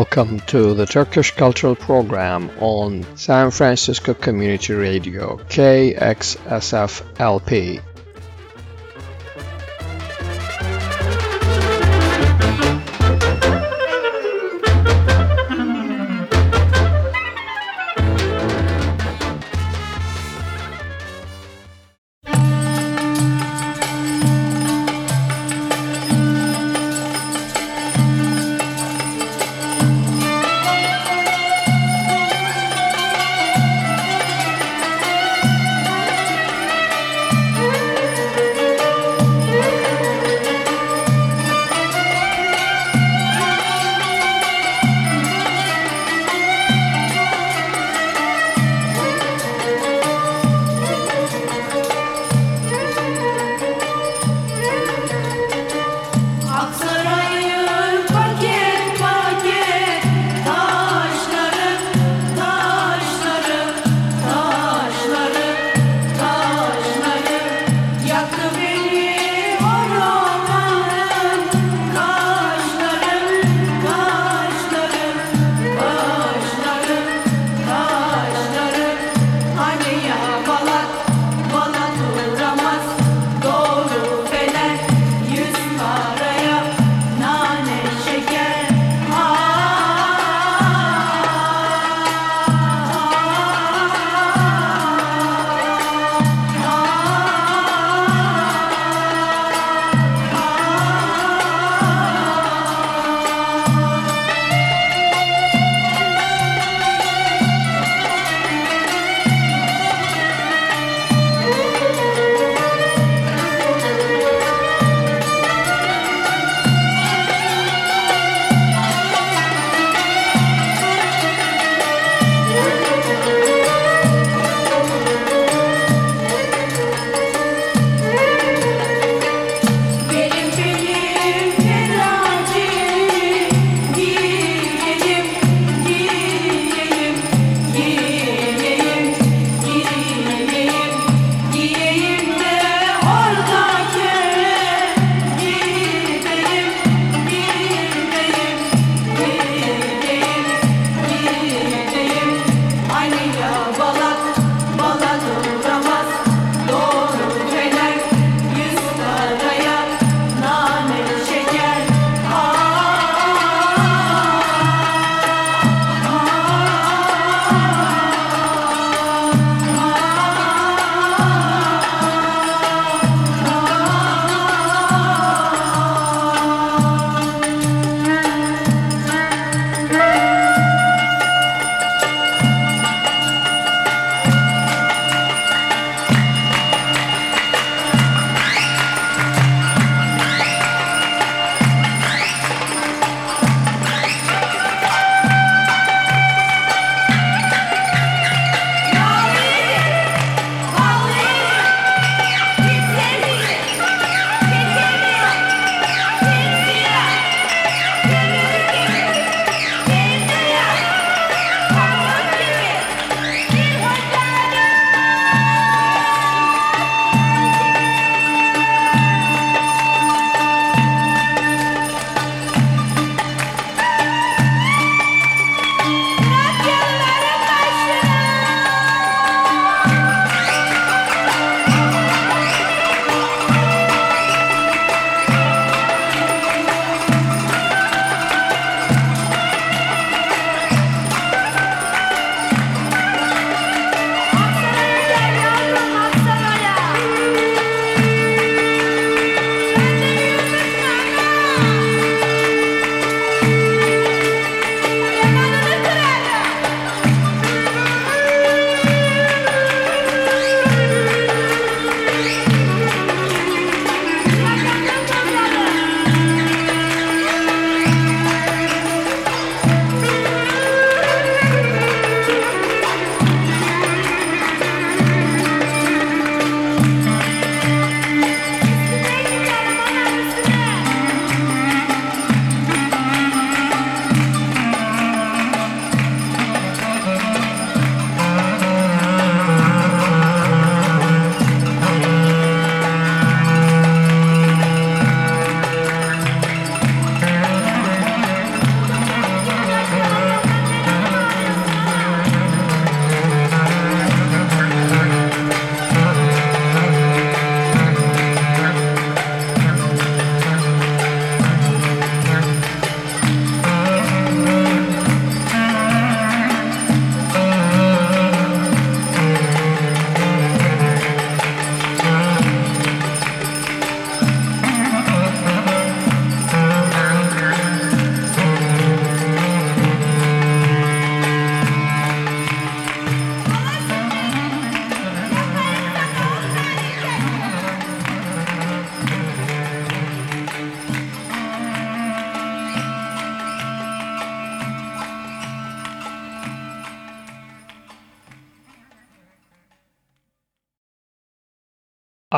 welcome to the Turkish Cultural Program on San Francisco Community Radio, KXSFLP.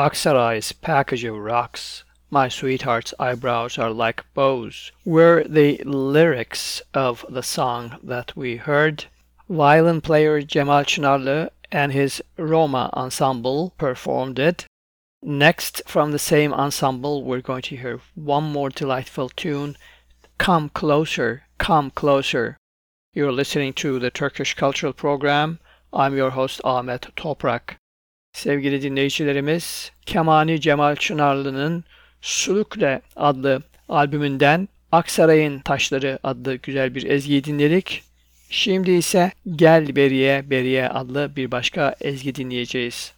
Aksaray's package of rocks. My sweetheart's eyebrows are like bows were the lyrics of the song that we heard. Violin player Cemal Çınarlı and his Roma ensemble performed it. Next, from the same ensemble, we're going to hear one more delightful tune, Come Closer, Come Closer. You're listening to the Turkish Cultural Program. I'm your host Ahmet Toprak. Sevgili dinleyicilerimiz, Kemani Cemal Çınarlı'nın Sulukle adlı albümünden Aksaray'ın Taşları adlı güzel bir ezgiyi dinledik. Şimdi ise Gel Beriye Beriye adlı bir başka ezgi dinleyeceğiz.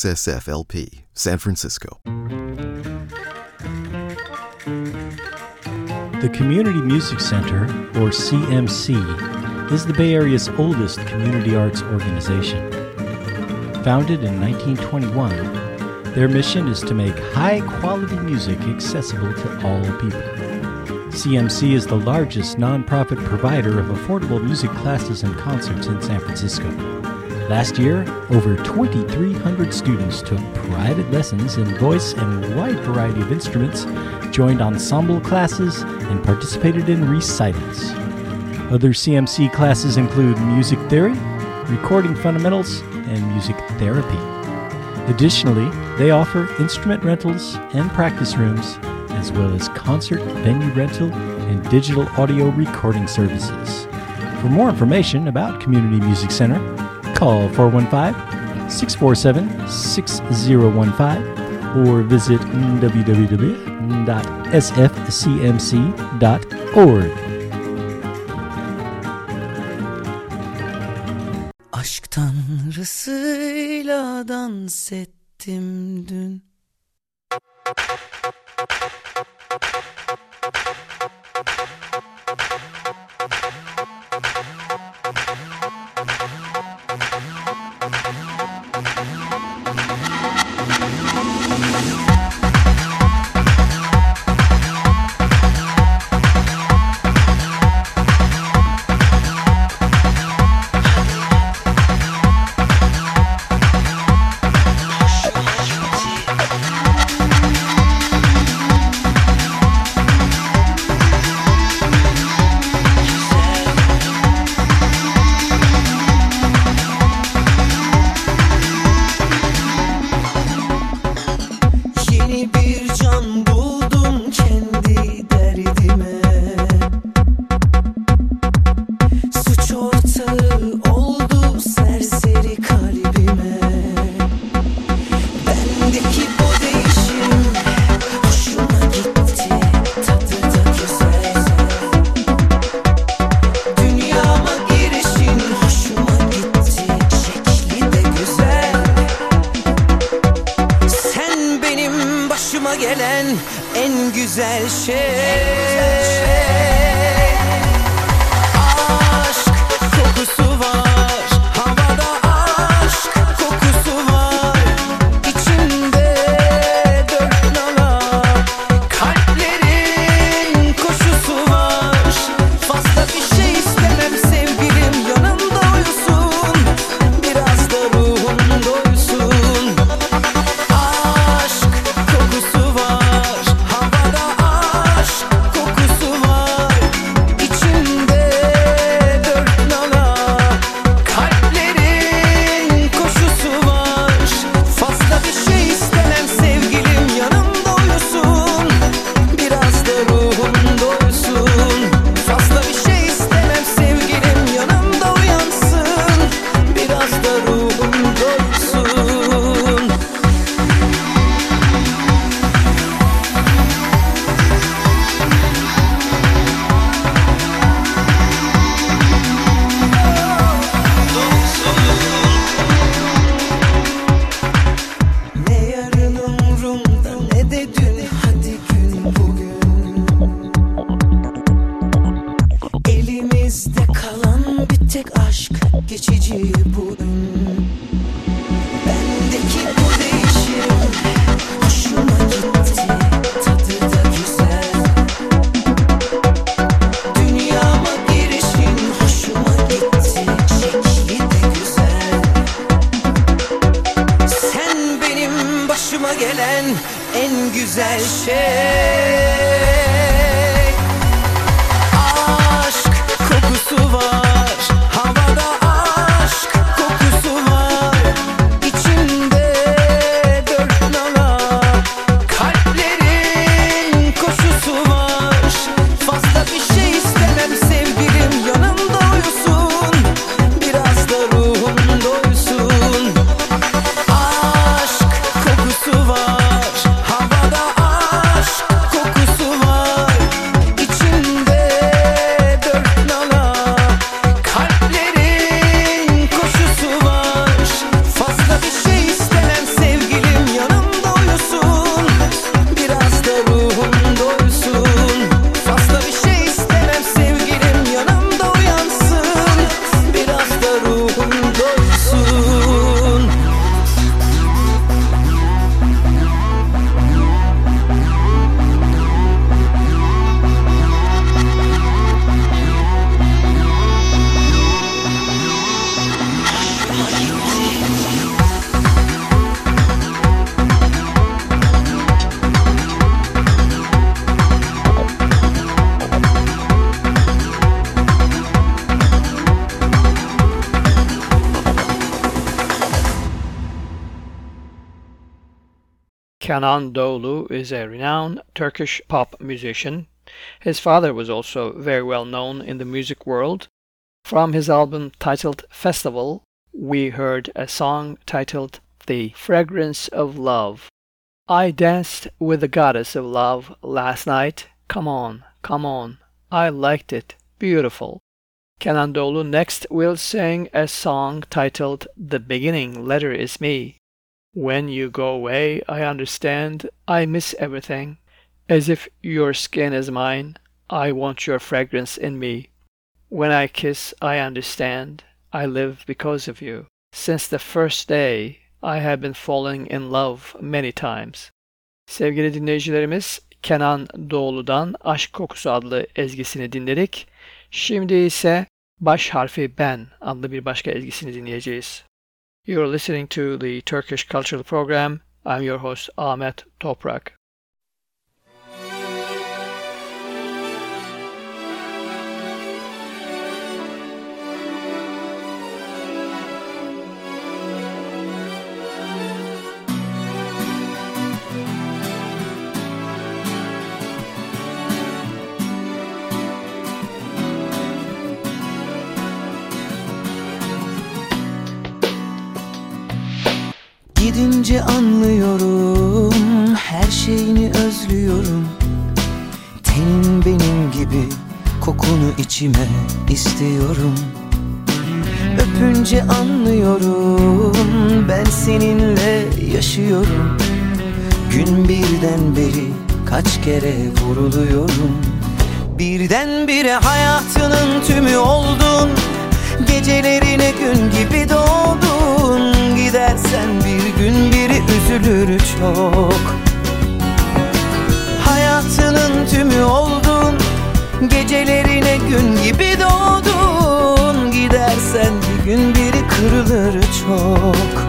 KXSFLP, San Francisco. The Community Music Center, or CMC, is the Bay Area's oldest community arts organization. Founded in 1921, their mission is to make high quality music accessible to all people. CMC is the largest nonprofit provider of affordable music classes and concerts in San Francisco. Last year, over 2,300 students took private lessons in voice and a wide variety of instruments, joined ensemble classes, and participated in recitals. Other CMC classes include music theory, recording fundamentals, and music therapy. Additionally, they offer instrument rentals and practice rooms, as well as concert venue rental and digital audio recording services. For more information about Community Music Center, call 415 647 6015 or visit www.sfcmc.org. Aşk tanrısıyla dans ettim dün tek aşk geçici bu ün Kenan Doğulu is a renowned Turkish pop musician. His father was also very well known in the music world. From his album titled Festival, we heard a song titled The Fragrance of Love. I danced with the goddess of love last night. Come on, come on. I liked it. Beautiful. Kenan next will sing a song titled The Beginning Letter Is Me. When you go away, I understand I miss everything. As if your skin is mine, I want your fragrance in me. When I kiss, I understand I live because of you. Since the first day, I have been falling in love many times. Sevgili dinleyicilerimiz, Kenan Doğulu'dan Aşk Kokusu adlı ezgisini dinledik. Şimdi ise baş harfi ben adlı bir başka ezgisini dinleyeceğiz. You're listening to the Turkish Cultural Program. I'm your host Ahmet Toprak. Gidince anlıyorum Her şeyini özlüyorum. Tenin benim gibi Kokunu içime istiyorum. Öpünce anlıyorum Ben seninle yaşıyorum. Gün birden beri Kaç kere vuruluyorum. Birdenbire hayatının tümü oldun. Gecelerine gün gibi doğdun. Gidersen bir gün biri üzülür çok. Hayatının tümü oldun Gecelerine gün gibi doğdun. Gidersen bir gün biri kırılır çok.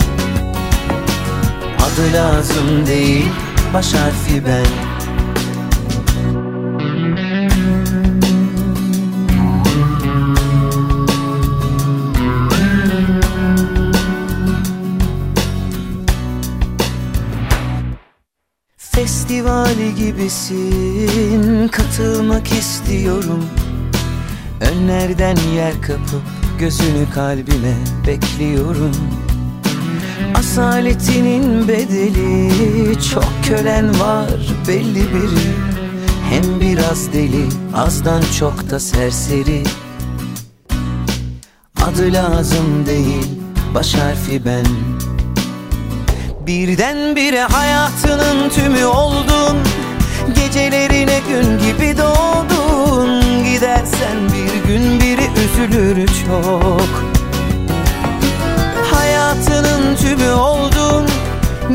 Adı lazım değil baş harfi ben Festivali gibisin. Katılmak istiyorum. Önlerden yer kapıp Gözünü kalbime bekliyorum. Asaletinin bedeli Çok kölen var belli biri Hem biraz deli Azdan çok da serseri. Adı lazım değil Baş harfi ben Birdenbire hayatının tümü oldun. Gecelerine gün gibi doğdun. Gidersen bir gün biri üzülür çok. Hayatının tümü oldun.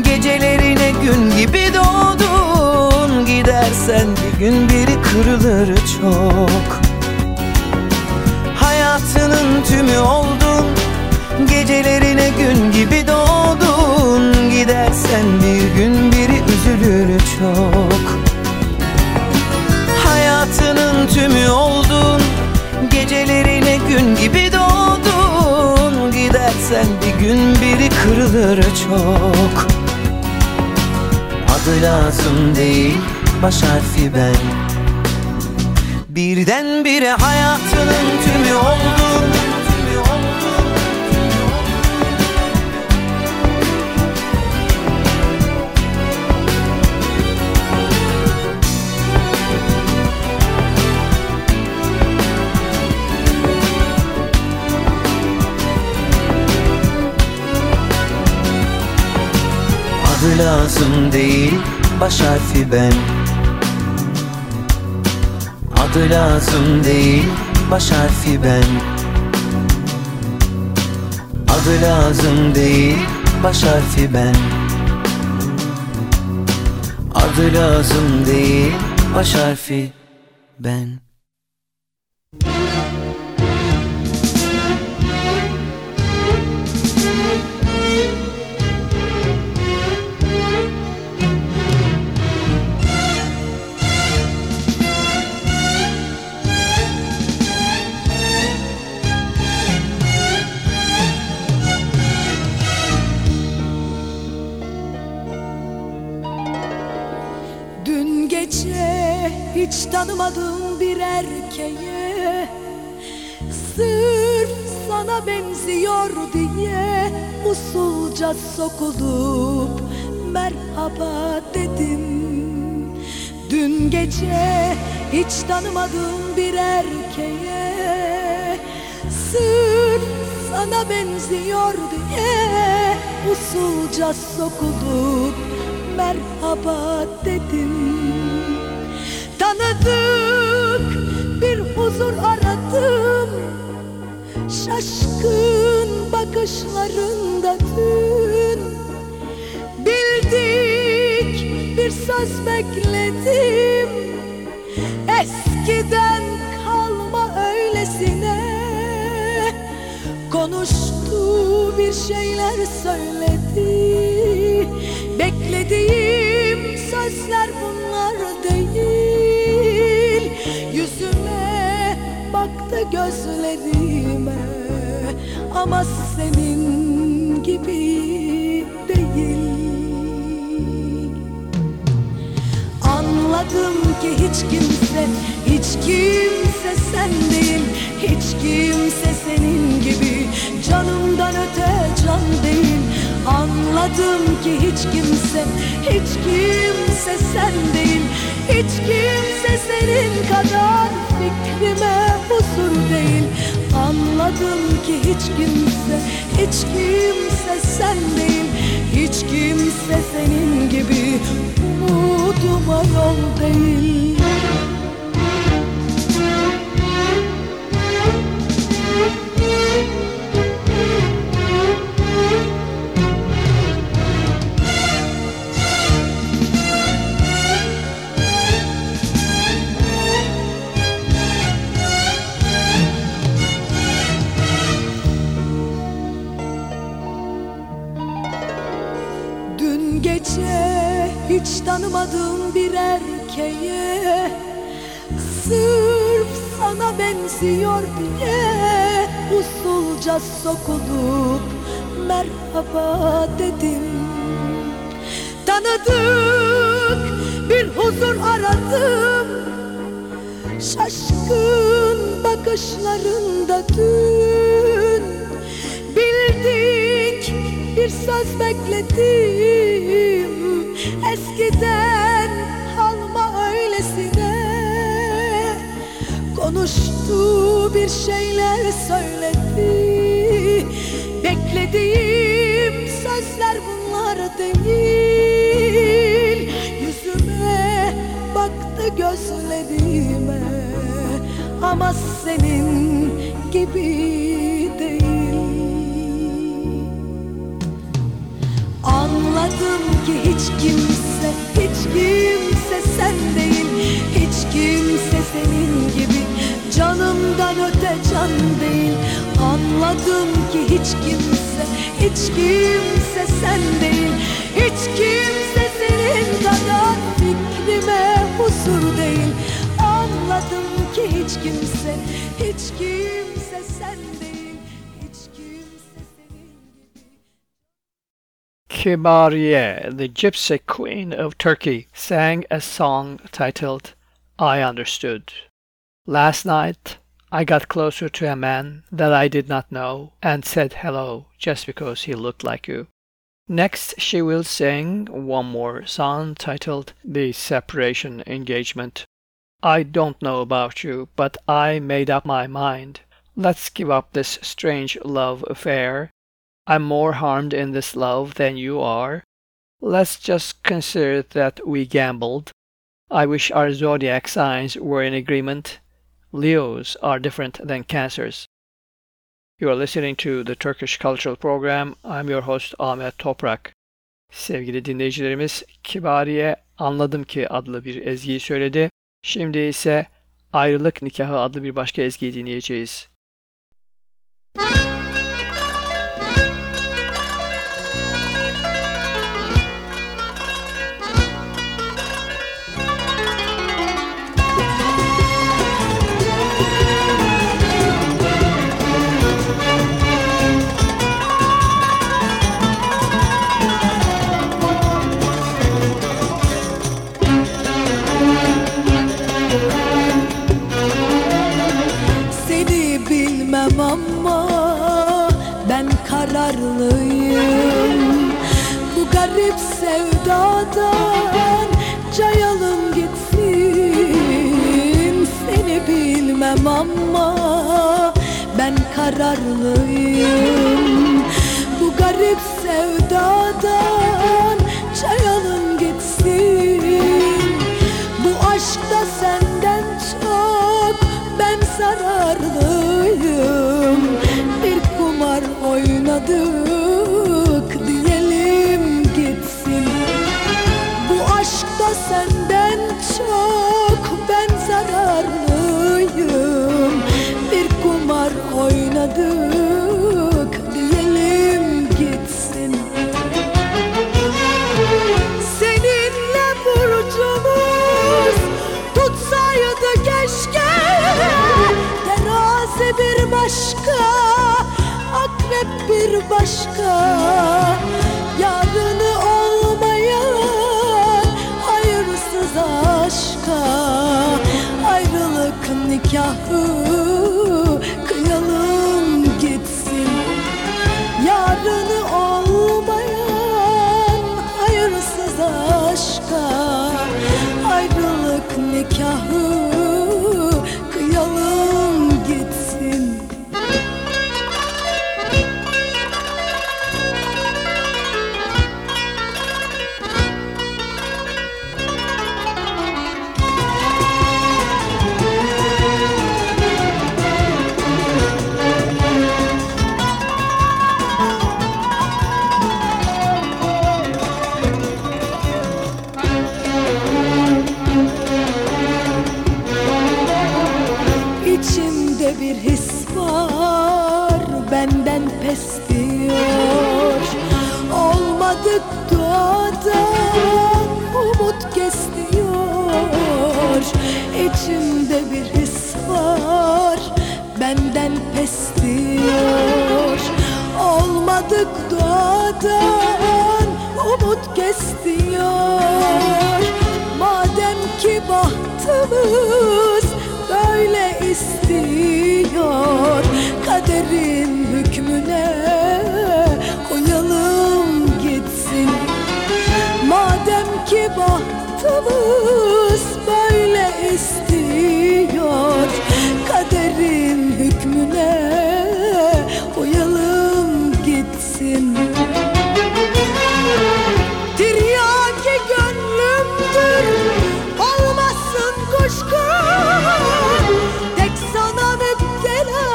Gecelerine gün gibi doğdun. Gidersen bir gün biri kırılır çok. Hayatının tümü oldun. Gecelerine gün gibi doğdun Gidersen bir gün biri üzülür çok. Hayatının tümü oldun Gecelerine gün gibi doğdun. Gidersen bir gün biri kırılır çok. Adı lazım değil baş harfi ben. Birdenbire hayatının tümü oldun Adı lazım değil baş harfi ben. Adı lazım değil baş harfi ben. Adı lazım değil baş harfi ben. Adı lazım değil baş harfi ben sana benziyor diye usulca sokulup merhaba dedim. Dün gece hiç tanımadığım bir erkeğe Sırf sana benziyor diye usulca sokulup merhaba dedim. Tanıdık bir huzur aradım Şaşkın bakışlarında dün Bildik bir söz bekledim. Eskiden kalma öylesine. Konuştu bir şeyler söyledi. Beklediğim sözler bunlar değil. Yüzüme baktı gözlerime Ama senin gibi değil. Anladım ki hiç kimse, hiç kimse sen değil. Hiç kimse senin gibi canımdan öte can değil. Anladım ki hiç kimse, hiç kimse sen değil. Hiç kimse senin kadar fikrime huzur değil. Anladım ki hiç kimse, hiç kimse sen değil. Hiç kimse senin gibi umuduma yol değil erkeğe Sırf sana benziyor diye Usulca sokulup merhaba dedim. Tanıdık bir huzur aradım Şaşkın bakışlarında dün. Bildik bir söz bekledim Eskiden Konuştu bir şeyler söyledi. Beklediğim sözler bunlar değil. Yüzüme baktı gözlerime. Ama senin gibi değil. Anladım ki hiç kimse, hiç kimse sen değil kimse senin gibi. Canımdan öte can değil. Anladım ki hiç kimse, hiç kimse sen değil. Hiç kimse senin kadar fikrime huzur değil. Anladım ki hiç kimse, hiç kimse Kibariye, the gypsy queen of Turkey, sang a song titled I Understood. Last night, I got closer to a man that I did not know and said hello just because he looked like you. Next, she will sing one more song titled The Separation Engagement. I don't know about you, but I made up my mind. Let's give up this strange love affair. I'm more harmed in this love than you are. Let's just consider that we gambled. I wish our zodiac signs were in agreement. Leos are different than Cancers. You are listening to the Turkish Cultural Program. I'm your host Ahmet Toprak. Sevgili dinleyicilerimiz, Kibariye Anladım Ki adlı bir ezgiyi söyledi. Şimdi ise Ayrılık Nikahı adlı bir başka ezgiyi dinleyeceğiz. duyarlı başka, akrep bir başka. Yarını olmayan hayırsız aşka. Ayrılık nikahı kıyalım gitsin. Yarını olmayan hayırsız aşka. Ayrılık nikahı İçimde bir his var benden pes diyor Olmadık duadan umut kesiyor Madem ki bahtımız böyle istiyor Kaderin hükmüne uyalım gitsin. Madem ki bahtımız böyle istiyor. Kaderin hükmüne uyalım gitsin. Tiryaki gönlümdür Olmasın kuşkun Tek sana müptela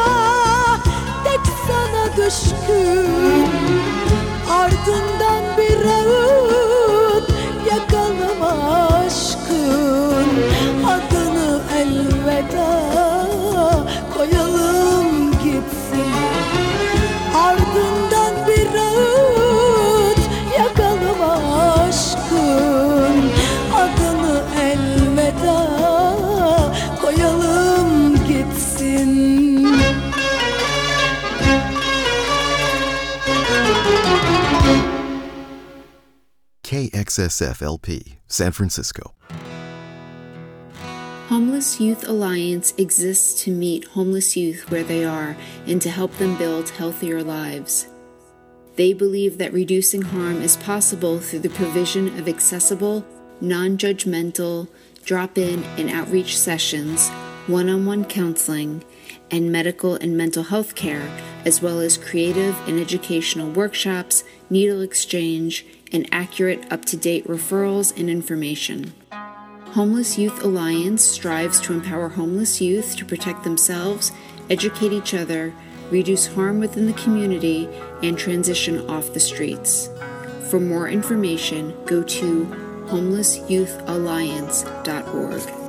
Tek sana düşkün. Ardından KXSF LP, San Francisco. Homeless Youth Alliance exists to meet homeless youth where they are and to help them build healthier lives. They believe that reducing harm is possible through the provision of accessible, non judgmental, drop in and outreach sessions, one on one counseling, and medical and mental health care, as well as creative and educational workshops, needle exchange, and accurate, up to date referrals and information. Homeless Youth Alliance strives to empower homeless youth to protect themselves, educate each other, reduce harm within the community, and transition off the streets. For more information, go to homelessyouthalliance.org.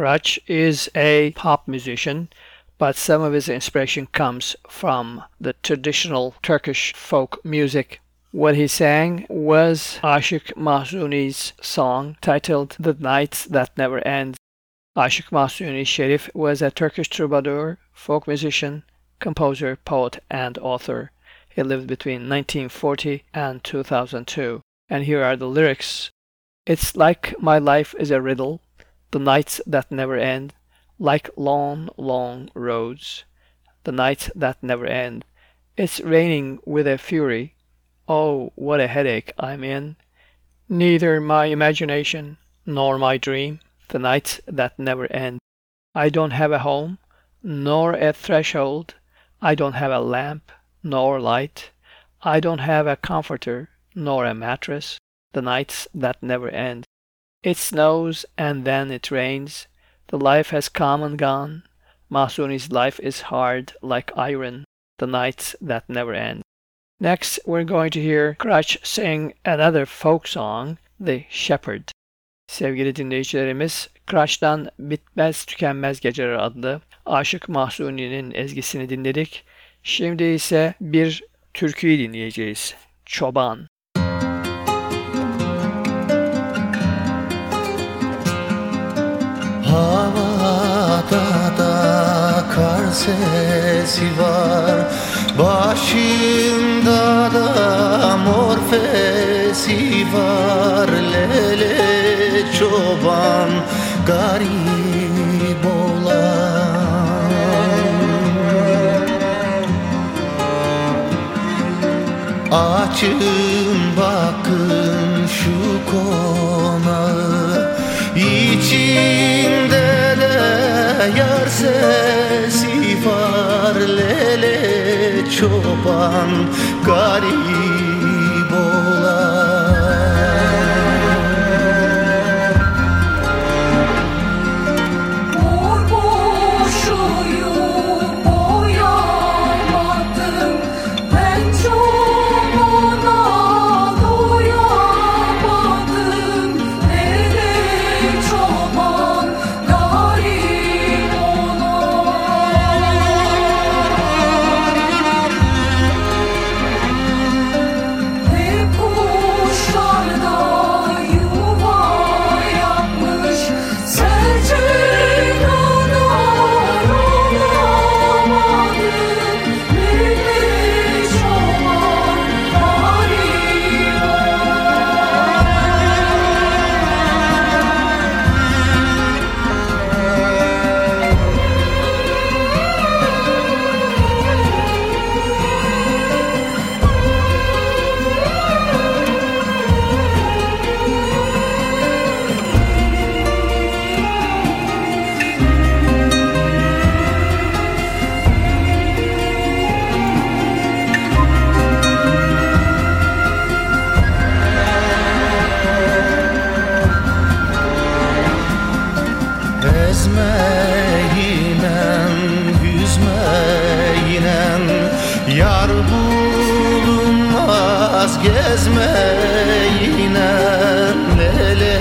Kıraç is a pop musician, but some of his inspiration comes from the traditional Turkish folk music. What he sang was Aşık Mahzuni's song titled The Nights That Never End. Aşık Mahzuni Sherif was a Turkish troubadour, folk musician, composer, poet, and author. He lived between 1940 and 2002. And here are the lyrics. It's like my life is a riddle, the nights that never end, like long, long roads, the nights that never end. It's raining with a fury. Oh, what a headache I'm in. Neither my imagination nor my dream, the nights that never end. I don't have a home, nor a threshold. I don't have a lamp, nor light. I don't have a comforter, nor a mattress, the nights that never end. It snows and then it rains. The life has come and gone. Mahzuni's life is hard like iron, the nights that never end. Next, we're going to hear Kıraç sing another folk song, The Shepherd. Sevgili dinleyicilerimiz, Kıraç'tan Bitmez Tükenmez Geceler adlı Aşık Mahzuni'nin ezgisini dinledik. Şimdi ise bir türküyü dinleyeceğiz. Çoban. Da kar sesi var. Başında da mor fesi var. Lele çoban garip olan. Açın bakın şu konağı. İçinde de yar çoban garip bulunmaz gezmeyinen Lele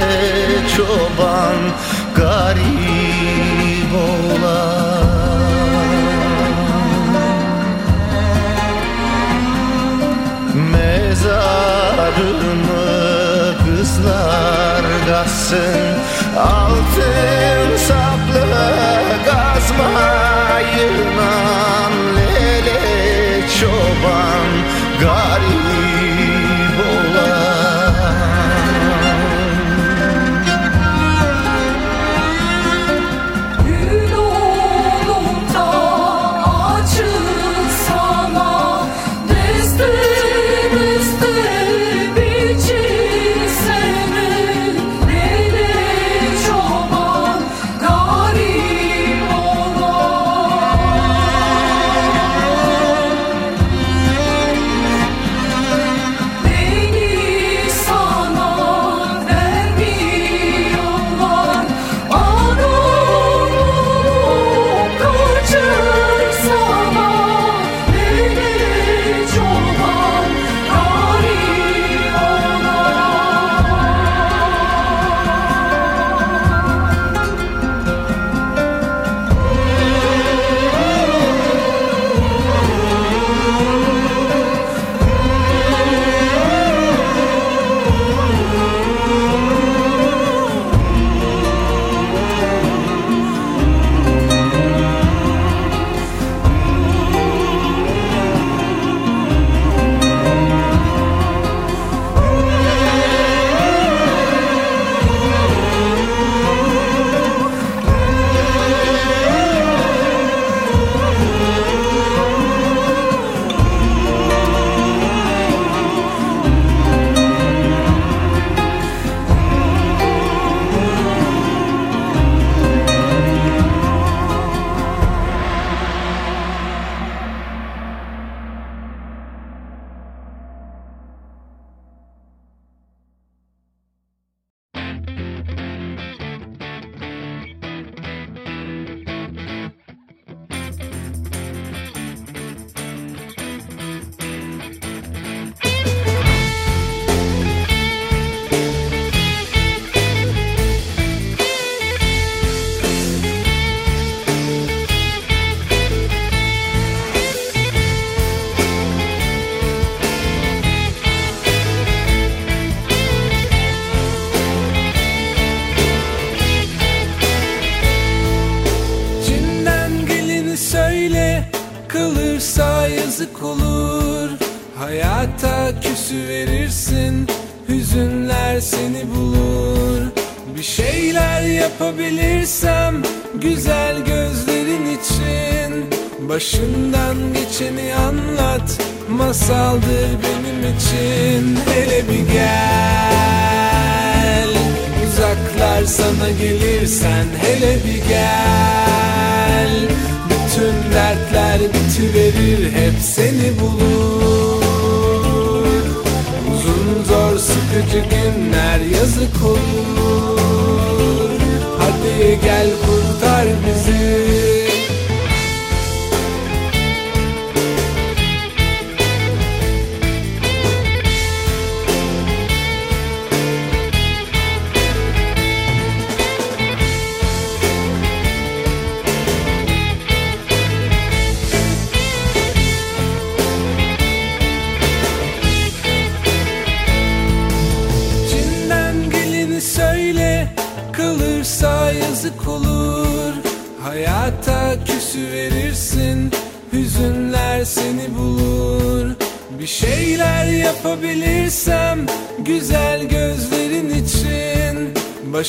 çoban garip olan. Mezarımı kızlar gazsın Altın saplı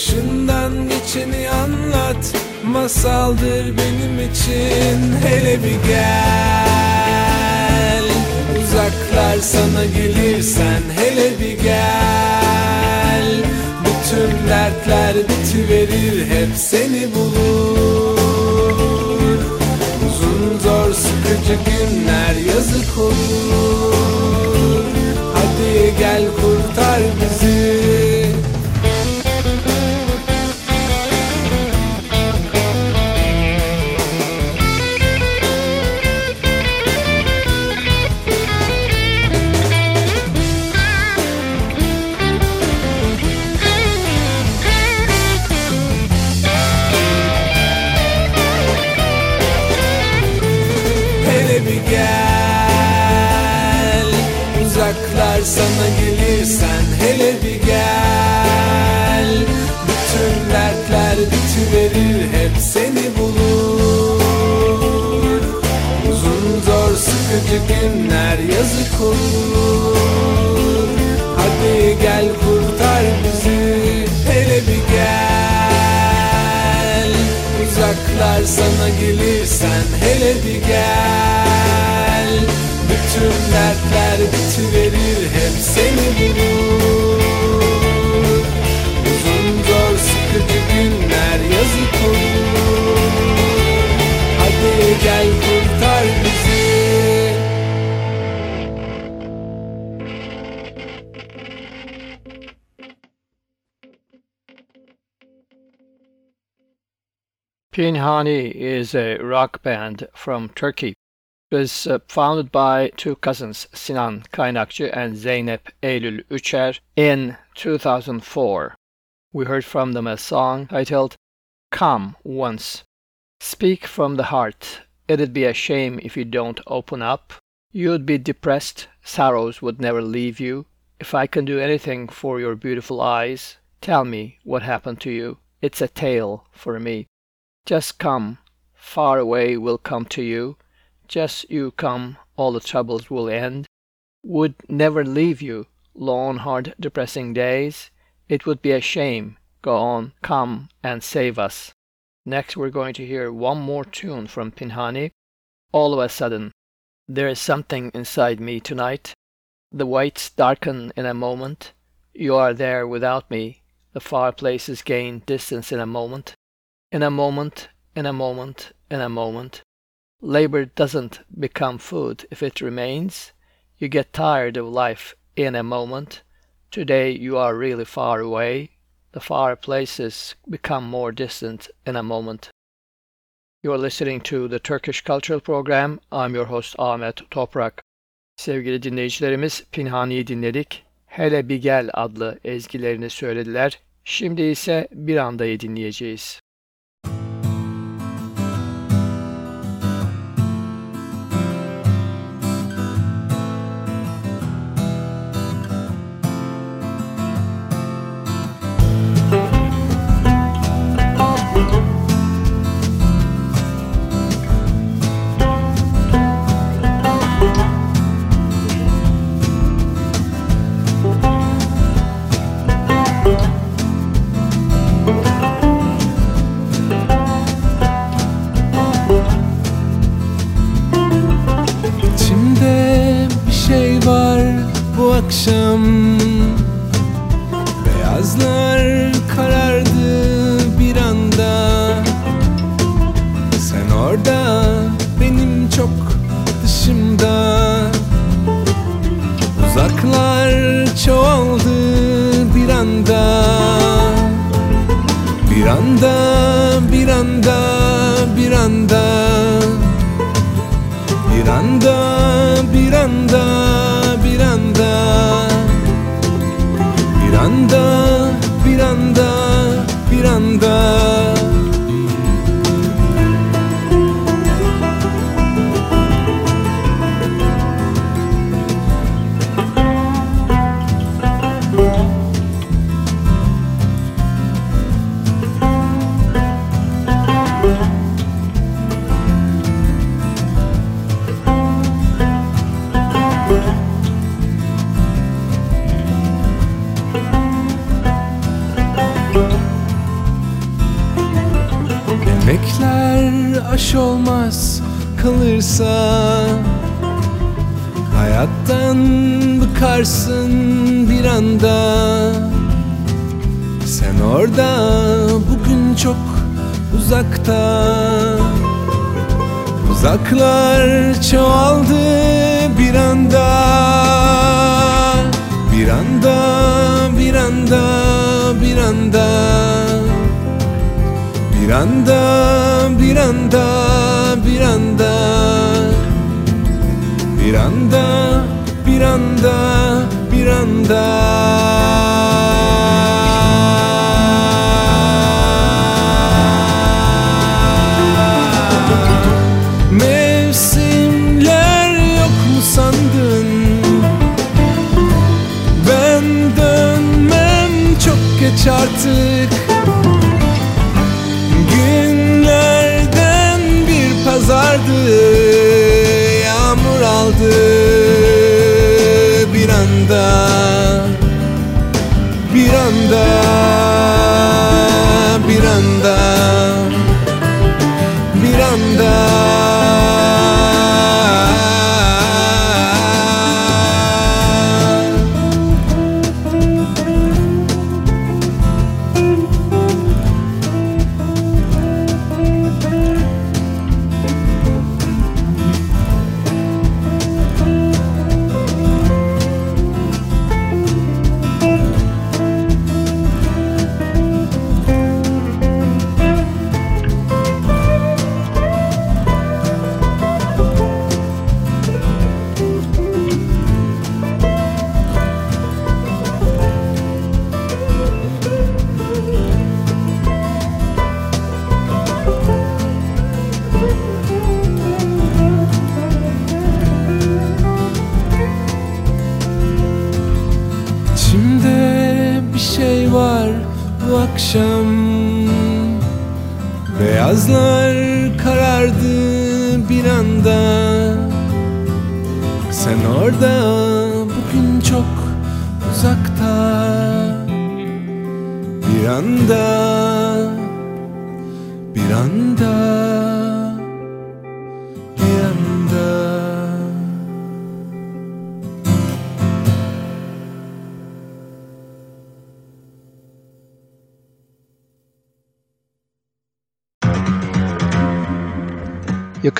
Başından geçeni anlat Masaldır benim için. Hele bir gel Uzaklar sana gelirsen hele bir gel. Bütün dertler bitiverir Pinhani is a rock band from Turkey. It was uh, founded by two cousins, Sinan Kaynakçı and Zeynep Eylül Üçer, in 2004. We heard from them a song titled Come Once. Speak from the heart. It'd be a shame if you don't open up. You'd be depressed, sorrows would never leave you. If I can do anything for your beautiful eyes, tell me what happened to you. It's a tale for me. Just come, far away will come to you. Just you come, all the troubles will end. Would never leave you, long, hard, depressing days. It would be a shame. Go on, come and save us. Next, we're going to hear one more tune from Pinhani. All of a sudden, there is something inside me tonight. The whites darken in a moment. You are there without me. The far places gain distance in a moment. In a moment, in a moment, in a moment. Labor doesn't become food if it remains. You get tired of life in a moment. Today you are really far away. The far places become more distant in a moment. You are listening to the Turkish Cultural Program. I'm your host Ahmet Toprak. Sevgili dinleyicilerimiz Pinhani'yi dinledik. Hele bir gel adlı ezgilerini söylediler. Şimdi ise bir andayı dinleyeceğiz.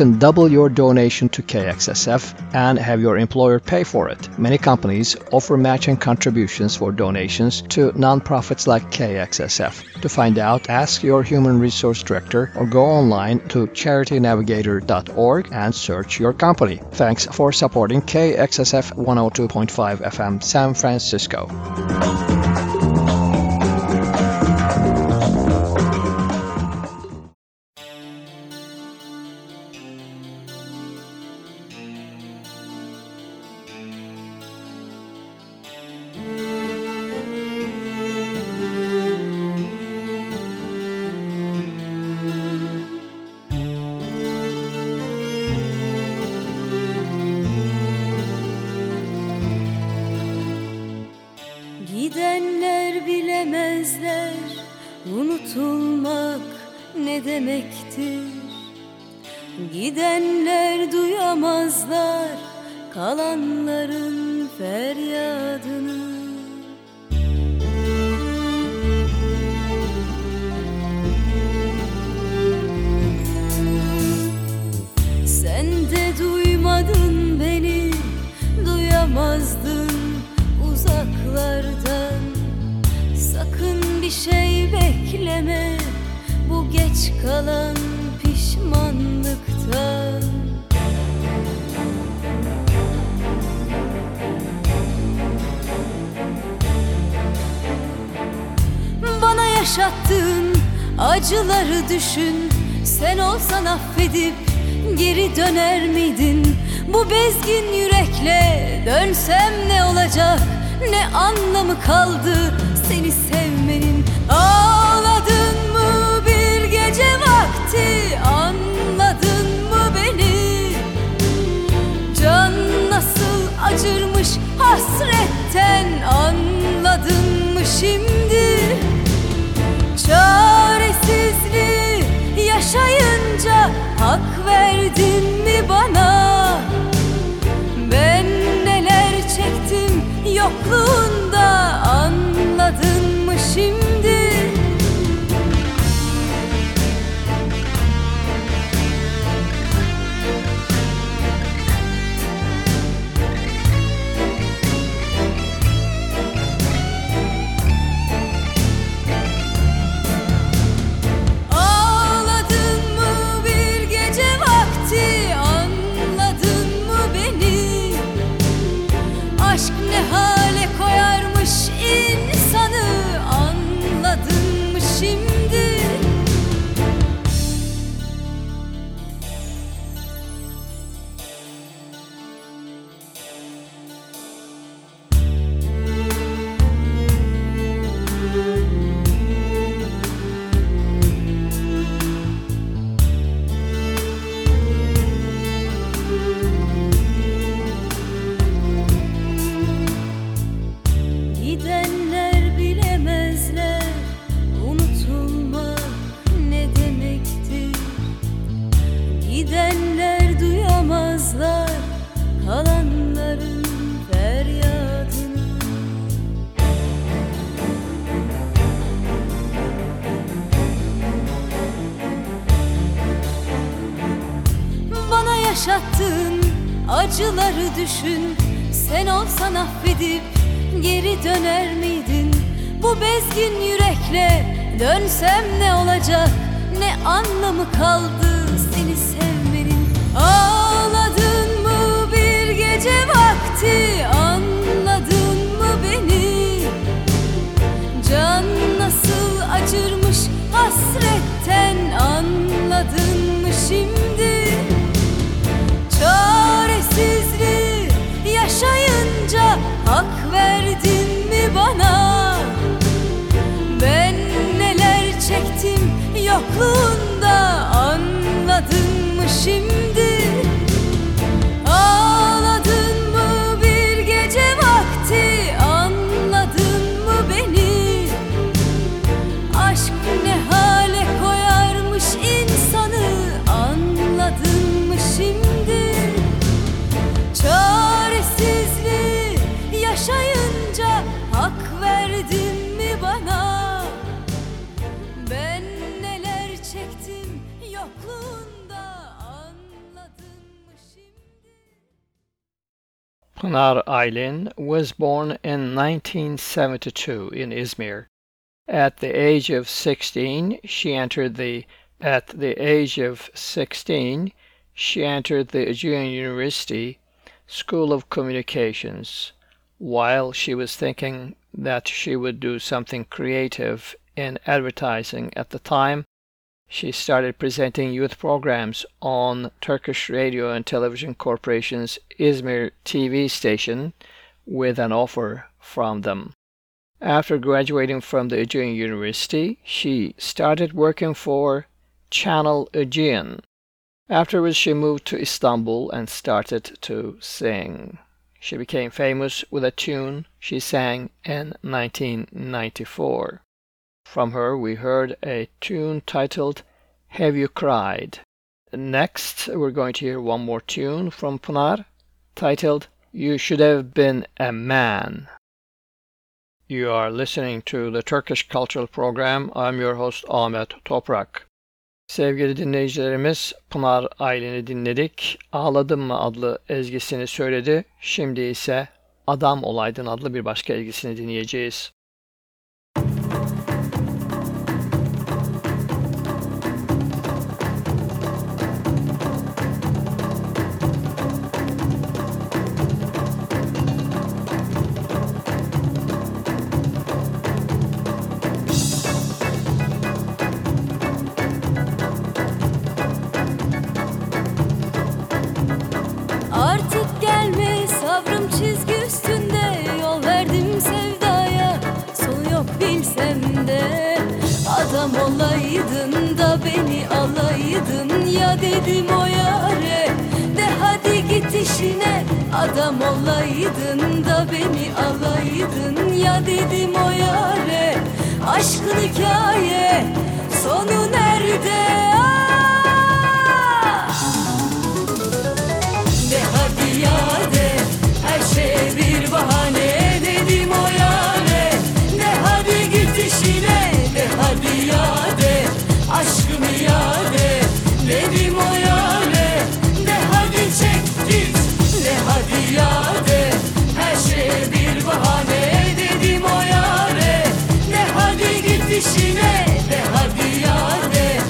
can double your donation to KXSF and have your employer pay for it. Many companies offer matching contributions for donations to nonprofits like KXSF. To find out, ask your human resource director or go online to charitynavigator.org and search your company. Thanks for supporting KXSF 102.5 FM San Francisco. 1972 in Izmir. At the age of 16, she entered the at the age of 16, she entered the Aegean University School of Communications. While she was thinking that she would do something creative in advertising at the time, she started presenting youth programs on Turkish Radio and Television Corporation's Izmir TV station with an offer from them. After graduating from the Aegean University, she started working for Channel Aegean. Afterwards, she moved to Istanbul and started to sing. She became famous with a tune she sang in 1994. From her, we heard a tune titled Have You Cried? Next, we're going to hear one more tune from Pınar titled You should have been a man. You are listening to the Turkish Cultural Program. I'm your host Ahmet Toprak. Sevgili dinleyicilerimiz Pınar Aylin'i dinledik. Ağladım mı adlı ezgisini söyledi. Şimdi ise Adam Olaydın adlı bir başka ezgisini dinleyeceğiz. Adam olaydın da beni alaydın. Ya dedim o yare Aşkın hikaye işine De hadi ya de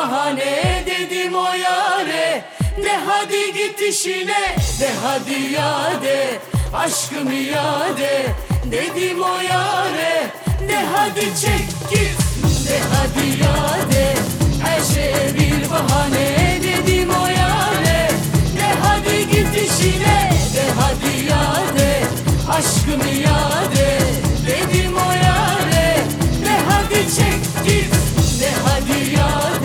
bahane Dedim o yare. De hadi git işine De hadi ya de Aşkımı ya de Dedim o yare. De hadi çek git De hadi ya de Her şeye bir bahane Dedim o yare. De hadi git işine De hadi ya de Aşkımı ya de Dedim o yare. De hadi çek git De hadi ya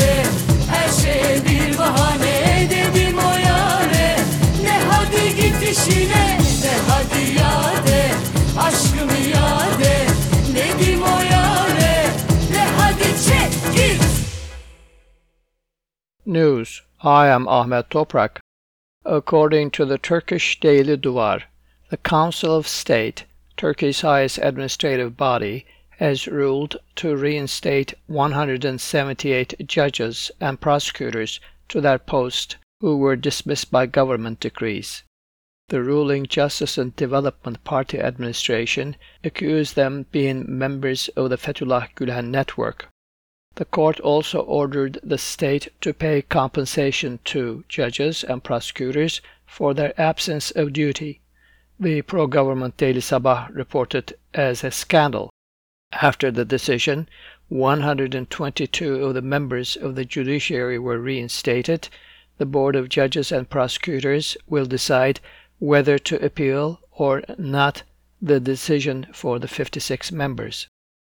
De hadi Aşkımı o yare De hadi çek git News. I am Ahmet Toprak. According to the Turkish Daily Duvar, the Council of State, Turkey's highest administrative body, has ruled to reinstate 178 judges and prosecutors to their post who were dismissed by government decrees. The ruling Justice and Development Party administration accused them being members of the Fethullah Gülen network. The court also ordered the state to pay compensation to judges and prosecutors for their absence of duty. The pro government Daily Sabah reported as a scandal. After the decision, 122 of the members of the judiciary were reinstated. The Board of Judges and Prosecutors will decide whether to appeal or not the decision for the 56 members.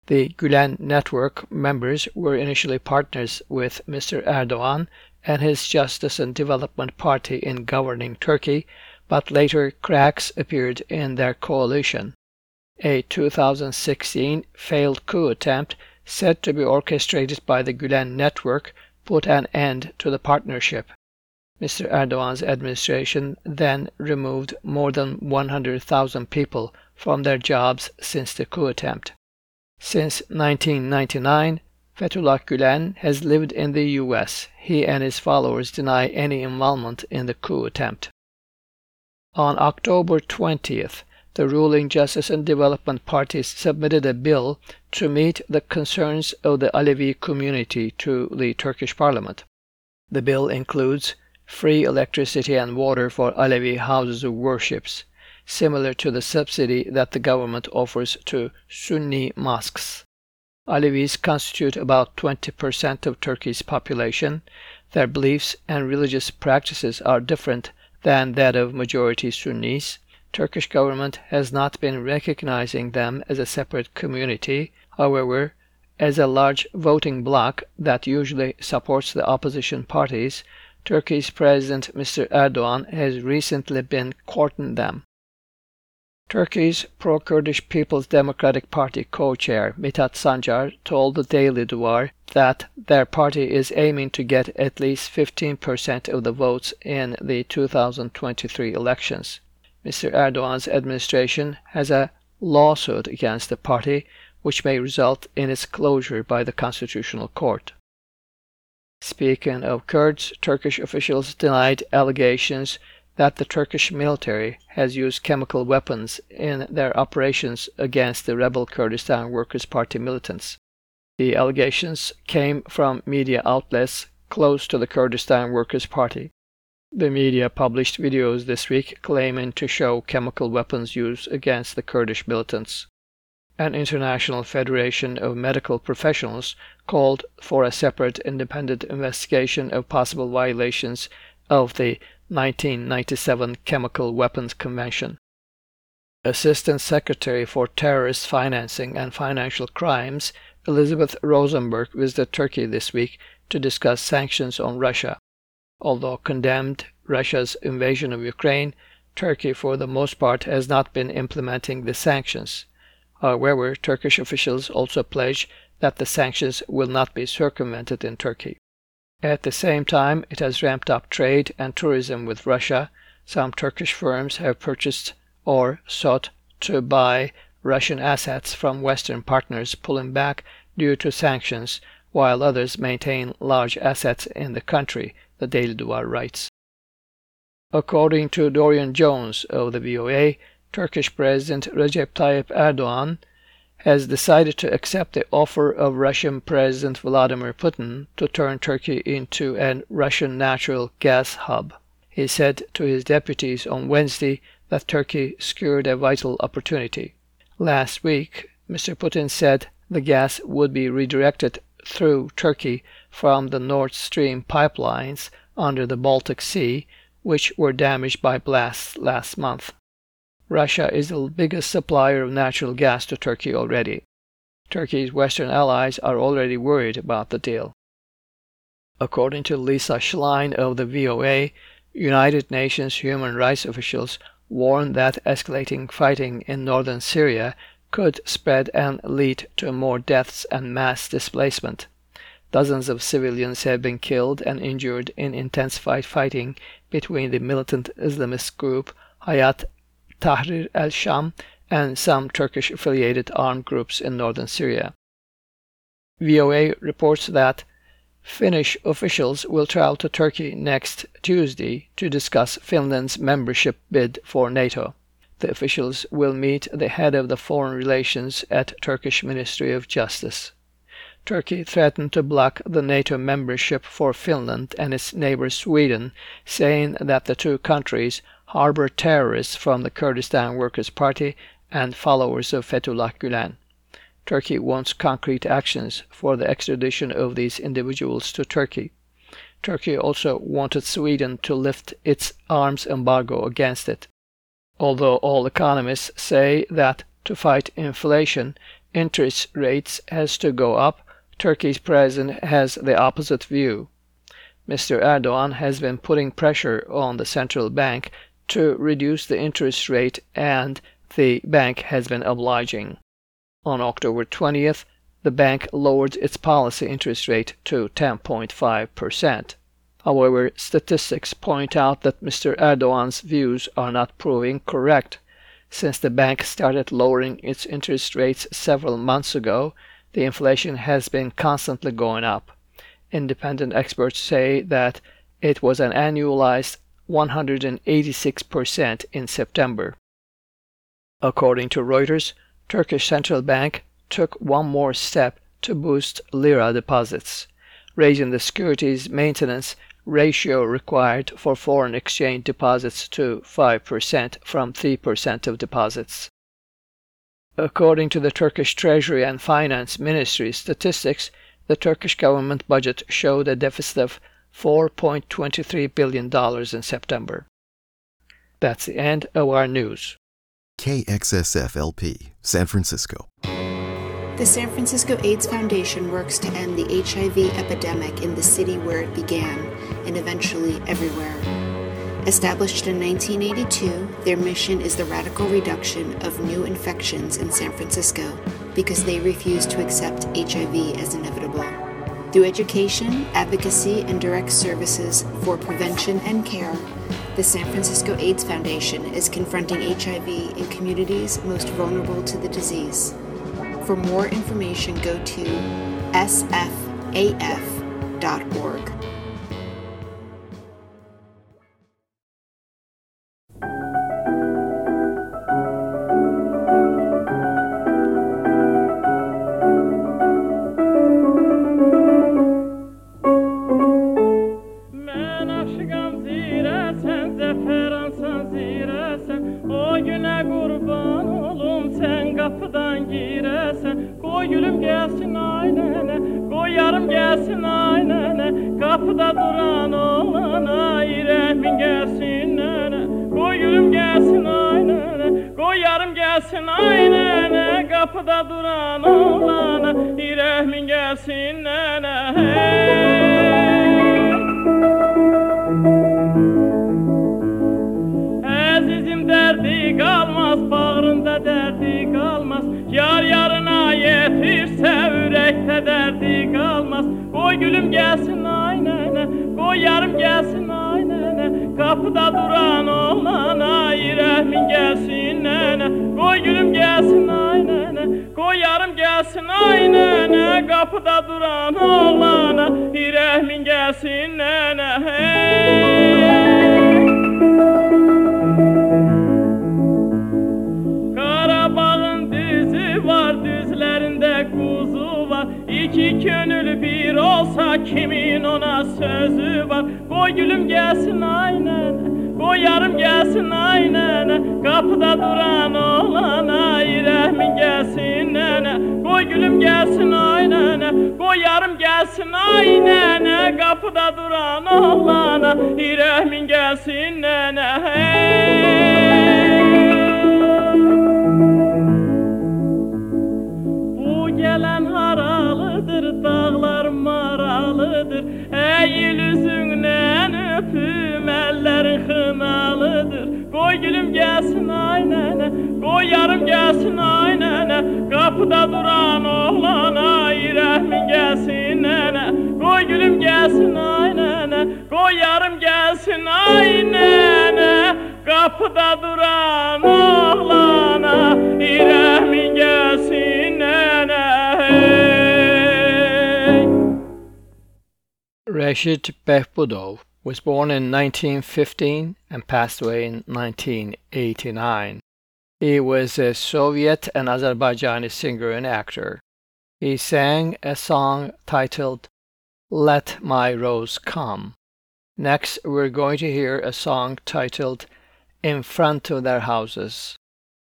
The Gülen Network members were initially partners with Mr. Erdogan and his Justice and Development Party in governing Turkey, but later cracks appeared in their coalition. A 2016 failed coup attempt, said to be orchestrated by the Gülen Network, put an end to the partnership. Mr. Erdogan's administration then removed more than 100,000 people from their jobs since the coup attempt. Since 1999, Fethullah Gulen has lived in the US. He and his followers deny any involvement in the coup attempt. On October 20th, the ruling Justice and Development Party submitted a bill to meet the concerns of the Alevi community to the Turkish parliament. The bill includes free electricity and water for Alevi houses of worships, similar to the subsidy that the government offers to Sunni mosques. Alevis constitute about 20% of Turkey's population. Their beliefs and religious practices are different than that of majority Sunnis. Turkish government has not been recognizing them as a separate community. However, as a large voting bloc that usually supports the opposition parties, Turkey's President Mr. Erdogan has recently been courting them. Turkey's pro-Kurdish People's Democratic Party co-chair Mithat Sancar told the Daily Duvar that their party is aiming to get at least 15% of the votes in the 2023 elections. Mr. Erdogan's administration has a lawsuit against the party which may result in its closure by the Constitutional Court. Speaking of Kurds, Turkish officials denied allegations that the Turkish military has used chemical weapons in their operations against the rebel Kurdistan Workers' Party militants. The allegations came from media outlets close to the Kurdistan Workers' Party. The media published videos this week claiming to show chemical weapons used against the Kurdish militants. An international federation of medical professionals called for a separate independent investigation of possible violations of the 1997 Chemical Weapons Convention. Assistant Secretary for Terrorist Financing and Financial Crimes Elizabeth Rosenberg visited Turkey this week to discuss sanctions on Russia. Although condemned Russia's invasion of Ukraine, Turkey for the most part has not been implementing the sanctions. Uh, However, Turkish officials also pledge that the sanctions will not be circumvented in Turkey. At the same time, it has ramped up trade and tourism with Russia. Some Turkish firms have purchased or sought to buy Russian assets from Western partners pulling back due to sanctions, while others maintain large assets in the country, the Daily Duvar writes. According to Dorian Jones of the VOA, Turkish President Recep Tayyip Erdogan has decided to accept the offer of Russian President Vladimir Putin to turn Turkey into a Russian natural gas hub. He said to his deputies on Wednesday that Turkey secured a vital opportunity. Last week, Mr. Putin said the gas would be redirected through Turkey from the Nord Stream pipelines under the Baltic Sea, which were damaged by blasts last month. Russia is the biggest supplier of natural gas to Turkey already. Turkey's Western allies are already worried about the deal. According to Lisa Schlein of the VOA, United Nations human rights officials warn that escalating fighting in northern Syria could spread and lead to more deaths and mass displacement. Dozens of civilians have been killed and injured in intensified fighting between the militant Islamist group Hayat Tahrir al-Sham and some Turkish-affiliated armed groups in northern Syria. VOA reports that Finnish officials will travel to Turkey next Tuesday to discuss Finland's membership bid for NATO. The officials will meet the head of the foreign relations at Turkish Ministry of Justice. Turkey threatened to block the NATO membership for Finland and its neighbor Sweden, saying that the two countries harbor terrorists from the Kurdistan Workers' Party and followers of Fethullah Gulen. Turkey wants concrete actions for the extradition of these individuals to Turkey. Turkey also wanted Sweden to lift its arms embargo against it. Although all economists say that to fight inflation, interest rates has to go up, Turkey's president has the opposite view. Mr. Erdogan has been putting pressure on the central bank to reduce the interest rate and the bank has been obliging. On October 20th, the bank lowered its policy interest rate to 10.5%. However, statistics point out that Mr. Erdogan's views are not proving correct. Since the bank started lowering its interest rates several months ago, the inflation has been constantly going up. Independent experts say that it was an annualized 186% in September. According to Reuters, Turkish Central Bank took one more step to boost lira deposits, raising the securities maintenance ratio required for foreign exchange deposits to 5% from 3% of deposits. According to the Turkish Treasury and Finance Ministry statistics, the Turkish government budget showed a deficit of $4.23 billion in September. That's the end of our news. KXSF LP, San Francisco. The San Francisco AIDS Foundation works to end the HIV epidemic in the city where it began and eventually everywhere. Established in 1982, their mission is the radical reduction of new infections in San Francisco because they refuse to accept HIV as inevitable. Through education, advocacy, and direct services for prevention and care, the San Francisco AIDS Foundation is confronting HIV in communities most vulnerable to the disease. For more information, go to sfaf.org. kapıdan giresen Koy gülüm gelsin aynene Koy yarım gelsin aynene Kapıda duran oğlana İremin gelsin nene Koy gülüm gelsin aynene Koy yarım gelsin aynene Kapıda duran oğlana İremin gelsin nene hey. Yar yarına yetişse yürekte derdi kalmaz. Koy gülüm gelsin aynene Koy yarım gelsin aynene. Kapıda duran oğlana İrehmin gelsin nene. Koy gülüm gelsin aynene Koy yarım gelsin aynene. Kapıda duran oğlana İrehmin gelsin nene. Hey. gönül bir olsa kimin ona sözü var? Koy gülüm gelsin aynen Koy yarım gelsin aynen. Kapıda duran oğlana İrehmin gelsin nene. Koy gülüm gelsin aynen Koy yarım gelsin aynen. Kapıda duran oğlana İrehmin gelsin nene. Hey. gülüm gelsin ay nene Koy yarım gelsin ay nene Kapıda duran oğlana İrehmin gelsin nene Koy gülüm gelsin ay nene Koy yarım gelsin ay nene Kapıda duran oğlana İrehmin gelsin nene hey. Reşit Behbudov. Was born in 1915 and passed away in 1989. He was a Soviet and Azerbaijani singer and actor. He sang a song titled Let My Rose Come. Next, we're going to hear a song titled In Front of Their Houses.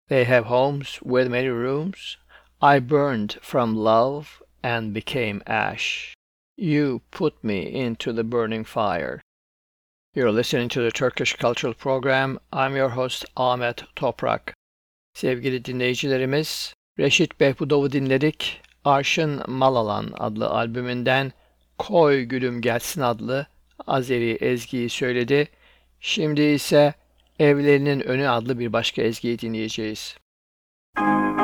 They have homes with many rooms. I burned from love and became ash. You put me into the burning fire. You're listening to the Turkish Cultural Program. I'm your host Ahmet Toprak. Sevgili dinleyicilerimiz, Reşit Behbudov'u dinledik. Arşın Malalan adlı albümünden Koy Gülüm Gelsin adlı Azeri ezgiyi söyledi. Şimdi ise Evlerinin Önü adlı bir başka ezgiyi dinleyeceğiz. olmazmış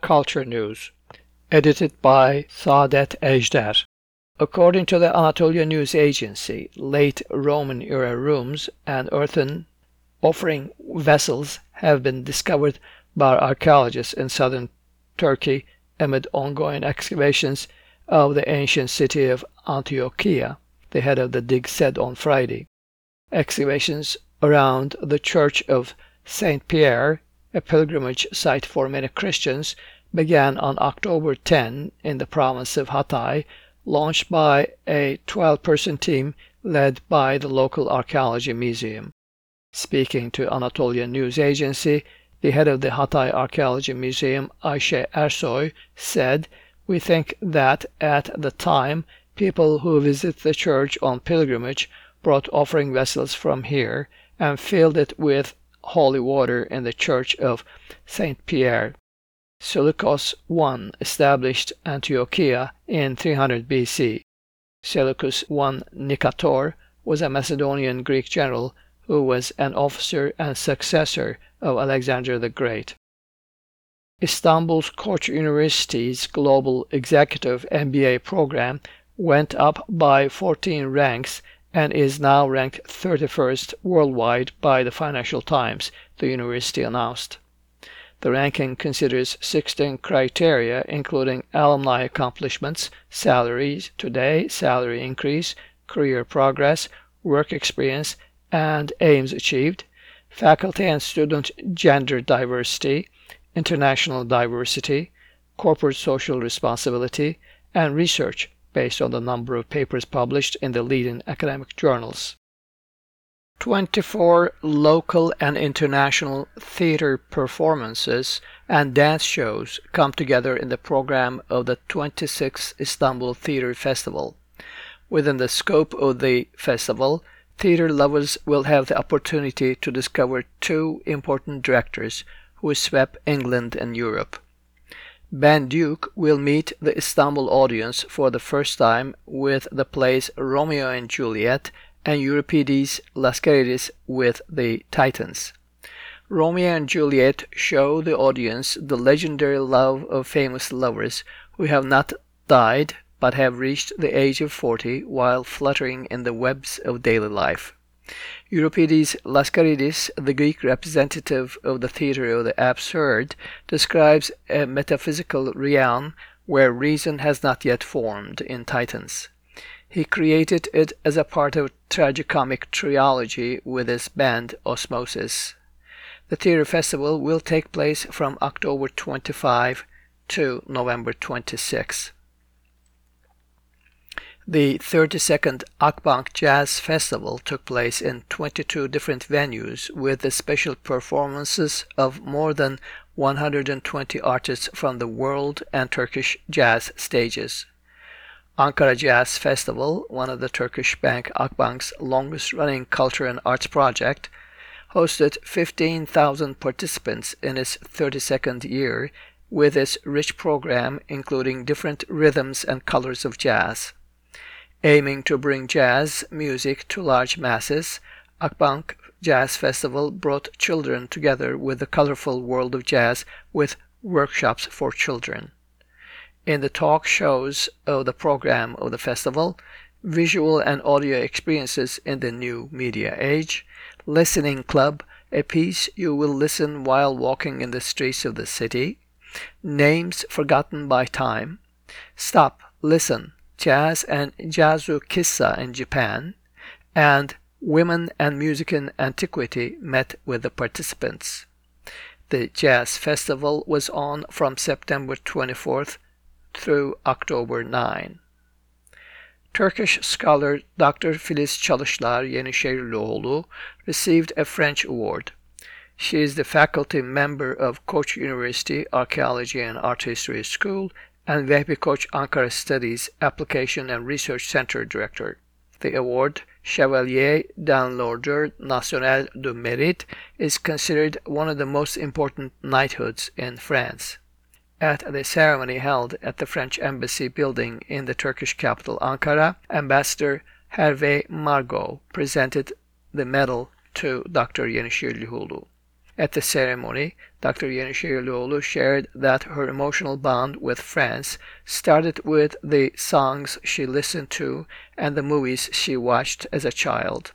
Culture News, edited by Saadet Ejder. According to the Anatolia News Agency, late Roman era rooms and earthen offering vessels have been discovered by archaeologists in southern Turkey amid ongoing excavations of the ancient city of Antiochia, the head of the dig said on Friday. Excavations around the church of St. Pierre, a pilgrimage site for many Christians, began on October 10 in the province of Hatay, launched by a 12 person team led by the local archaeology museum. Speaking to Anatolian News Agency, the head of the Hatay Archaeology Museum, Ayşe Ersoy, said, We think that at the time, people who visit the church on pilgrimage brought offering vessels from here and filled it with holy water in the church of St. Pierre. Seleucus I established Antiochia in 300 BC. Seleucus I Nicator was a Macedonian Greek general who was an officer and successor of Alexander the Great. Istanbul's Koç University's Global Executive MBA program went up by 14 ranks and is now ranked 31st worldwide by the Financial Times, the university announced. The ranking considers 16 criteria, including alumni accomplishments, salaries today, salary increase, career progress, work experience, and aims achieved, faculty and student gender diversity, international diversity, corporate social responsibility, and research based on the number of papers published in the leading academic journals. 24 local and international theater performances and dance shows come together in the program of the 26th Istanbul Theater Festival. Within the scope of the festival, theater lovers will have the opportunity to discover two important directors who swept England and Europe. Ben Duke will meet the Istanbul audience for the first time with the plays Romeo and Juliet and Euripides Lascaris with the Titans. Romeo and Juliet show the audience the legendary love of famous lovers who have not died but have reached the age of 40 while fluttering in the webs of daily life. Euripides Lascaridis, the Greek representative of the theater of the absurd, describes a metaphysical realm where reason has not yet formed in Titans. He created it as a part of tragicomic trilogy with his band Osmosis. The theater festival will take place from October 25 to November 26. The 32nd Akbank Jazz Festival took place in 22 different venues with the special performances of more than 120 artists from the world and Turkish jazz stages. Akbank Jazz Festival, one of the Turkish bank Akbank's longest running culture and arts project, hosted 15,000 participants in its 32nd year with its rich program including different rhythms and colors of jazz. Aiming to bring jazz music to large masses, Akbank Jazz Festival brought children together with the colorful world of jazz with workshops for children. In the talk shows of the program of the festival, visual and audio experiences in the new media age, listening club, a piece you will listen while walking in the streets of the city, names forgotten by time, stop, listen, jazz and jazzu kissa in Japan, and women and music in antiquity met with the participants. The jazz festival was on from September 24th through October 9. Turkish scholar Dr. Filiz Çalışlar Yenişehirlioğlu received a French award. She is the faculty member of Koç University Archaeology and Art History School and Vehbi Koç Ankara Studies Application and Research Center Director. The award, Chevalier d'un l'Ordre National du Mérite, is considered one of the most important knighthoods in France. At the ceremony held at the French Embassy building in the Turkish capital Ankara, Ambassador Hervé Magro presented the medal to Dr. Yenişehirlioğlu. At the ceremony, Dr. Yenişehirlioğlu shared that her emotional bond with France started with the songs she listened to and the movies she watched as a child.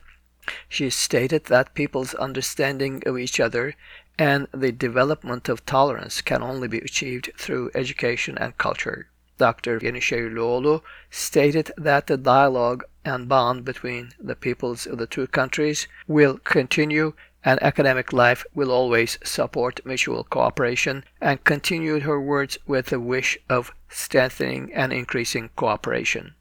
She stated that people's understanding of each other and the development of tolerance can only be achieved through education and culture. Dr. Yenişehirlioğlu stated that the dialogue and bond between the peoples of the two countries will continue and academic life will always support mutual cooperation and continued her words with the wish of strengthening and increasing cooperation.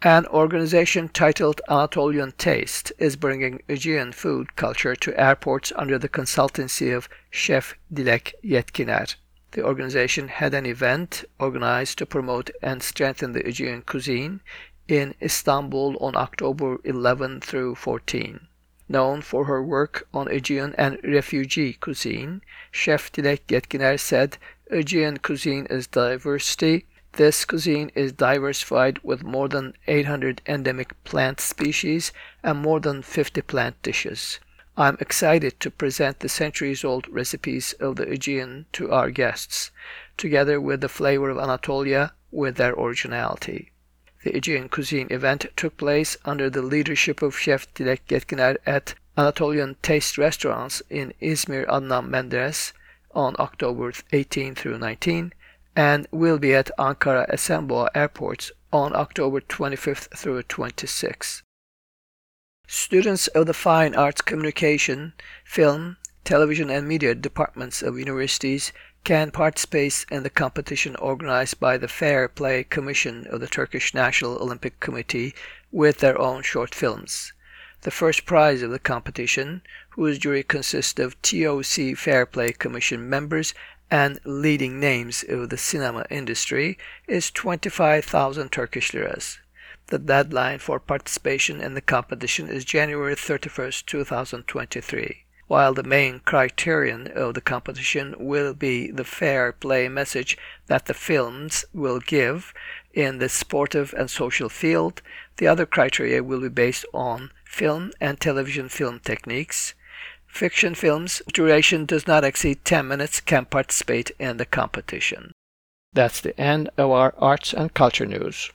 An organization titled Anatolian Taste is bringing Aegean food culture to airports under the consultancy of Chef Dilek Yetkiner. The organization had an event organized to promote and strengthen the Aegean cuisine in Istanbul on October 11 through 14. Known for her work on Aegean and refugee cuisine, Chef Dilek Yetkiner said Aegean cuisine is diversity this cuisine is diversified with more than 800 endemic plant species and more than 50 plant dishes. I'm excited to present the centuries old recipes of the Aegean to our guests, together with the flavor of Anatolia with their originality. The Aegean cuisine event took place under the leadership of Chef Dilek Yetkiner at Anatolian Taste Restaurants in Izmir Adnan Menderes on October 18 through 19 and will be at Ankara Esenboğa airports on October 25th through 26. Students of the Fine Arts Communication, Film, Television and Media departments of universities can participate in the competition organized by the Fair Play Commission of the Turkish National Olympic Committee with their own short films. The first prize of the competition, whose jury consists of TOC Fair Play Commission members and leading names of the cinema industry, is 25,000 Turkish liras. The deadline for participation in the competition is January 31st, 2023 while the main criterion of the competition will be the fair play message that the films will give in the sportive and social field, the other criteria will be based on film and television film techniques. Fiction films duration does not exceed 10 minutes can participate in the competition. That's the end of our arts and culture news.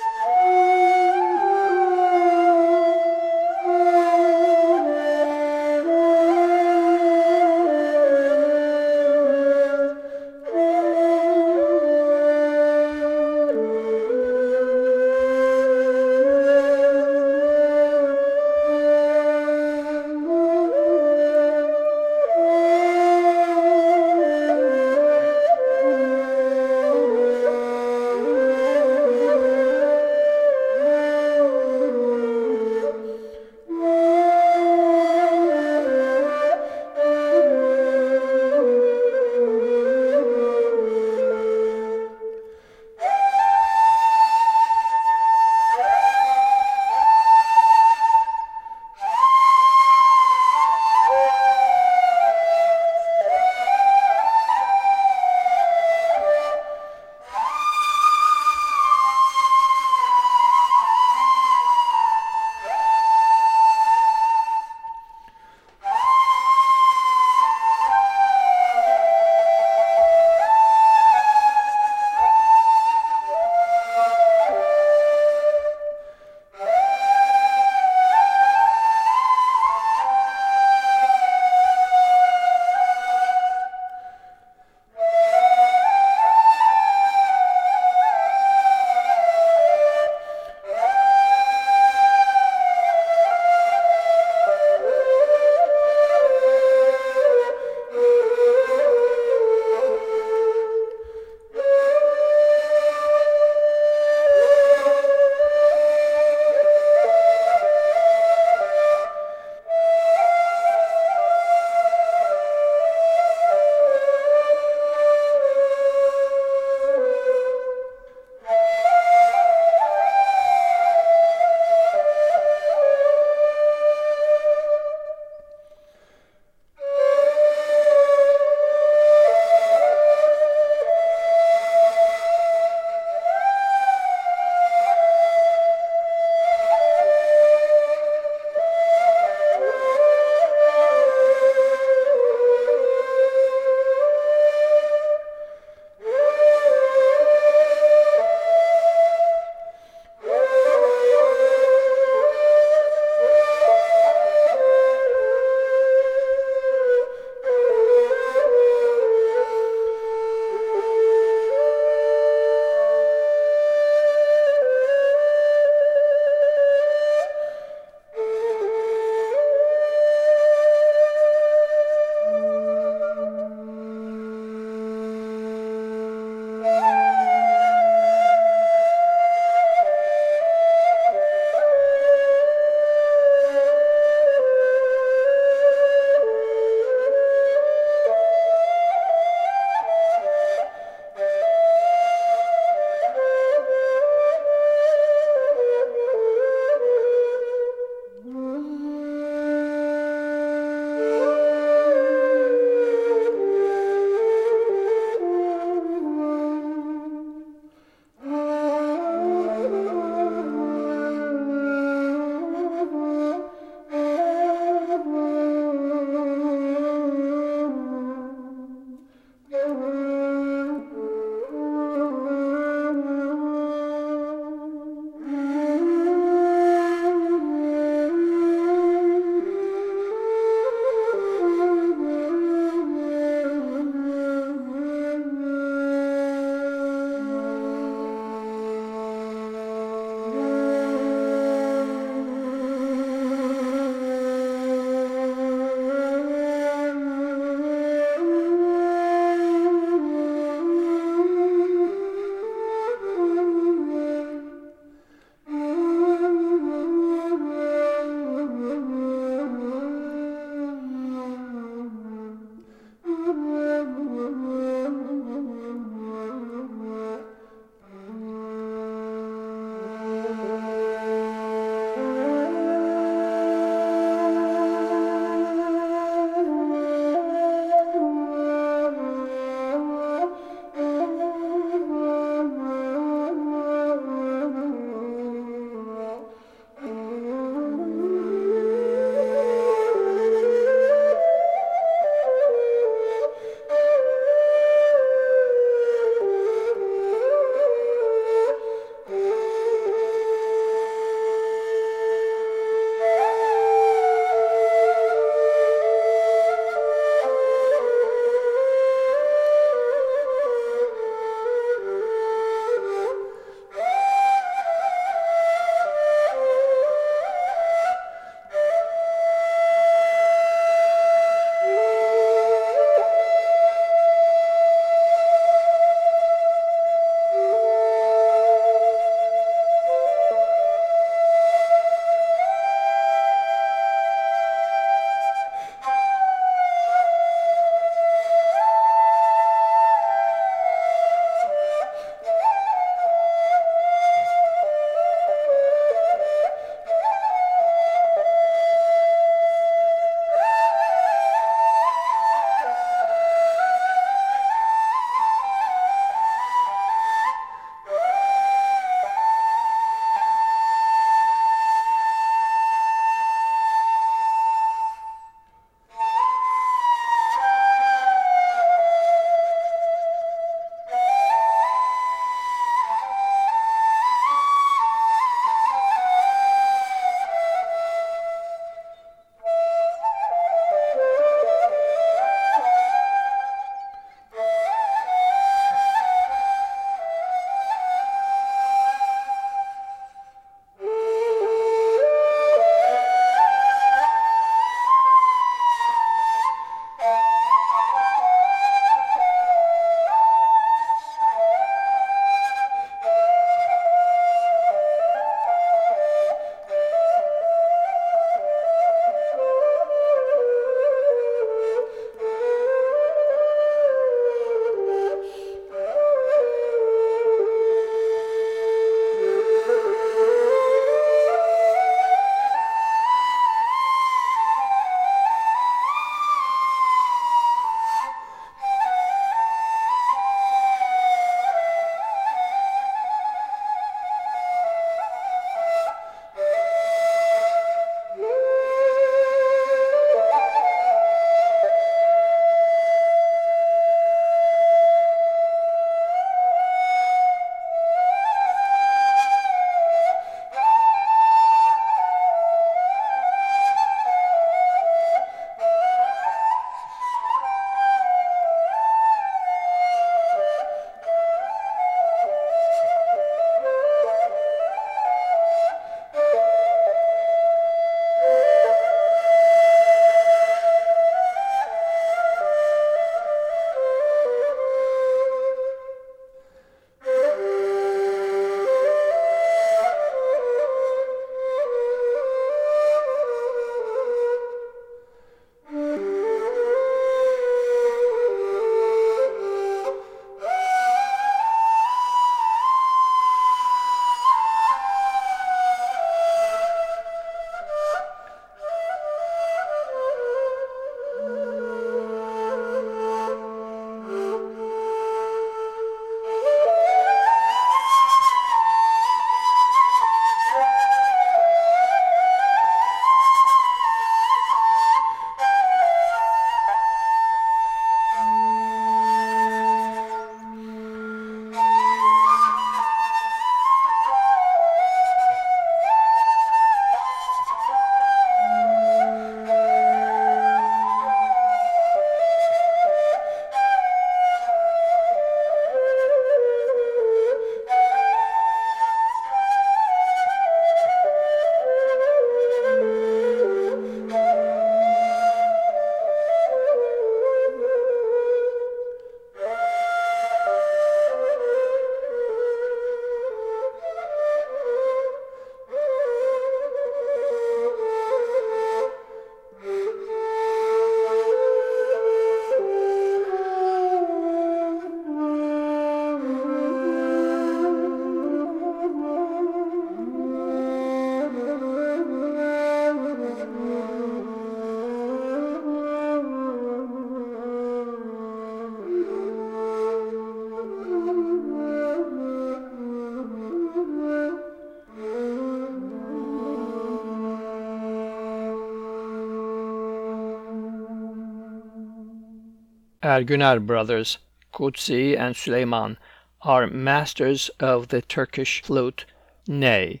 Ergüner brothers, Kutsi and Süleyman, are masters of the Turkish flute ney.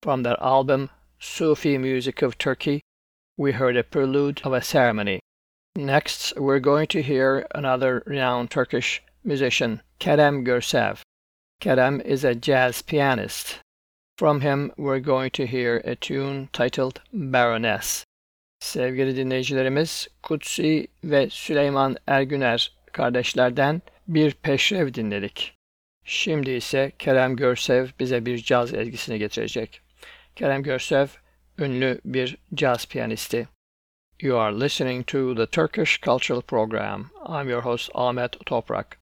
From their album Sufi Music of Turkey, we heard a prelude of a ceremony. Next, we're going to hear another renowned Turkish musician, Kerem Görsev. Kerem is a jazz pianist. From him, we're going to hear a tune titled Baroness. Sevgili dinleyicilerimiz, Kutsi ve Süleyman Ergüner kardeşlerden bir peşrev dinledik. Şimdi ise Kerem Görsev bize bir caz ezgisini getirecek. Kerem Görsev ünlü bir caz piyanisti. You are listening to the Turkish Cultural Program. I'm your host Ahmet Toprak.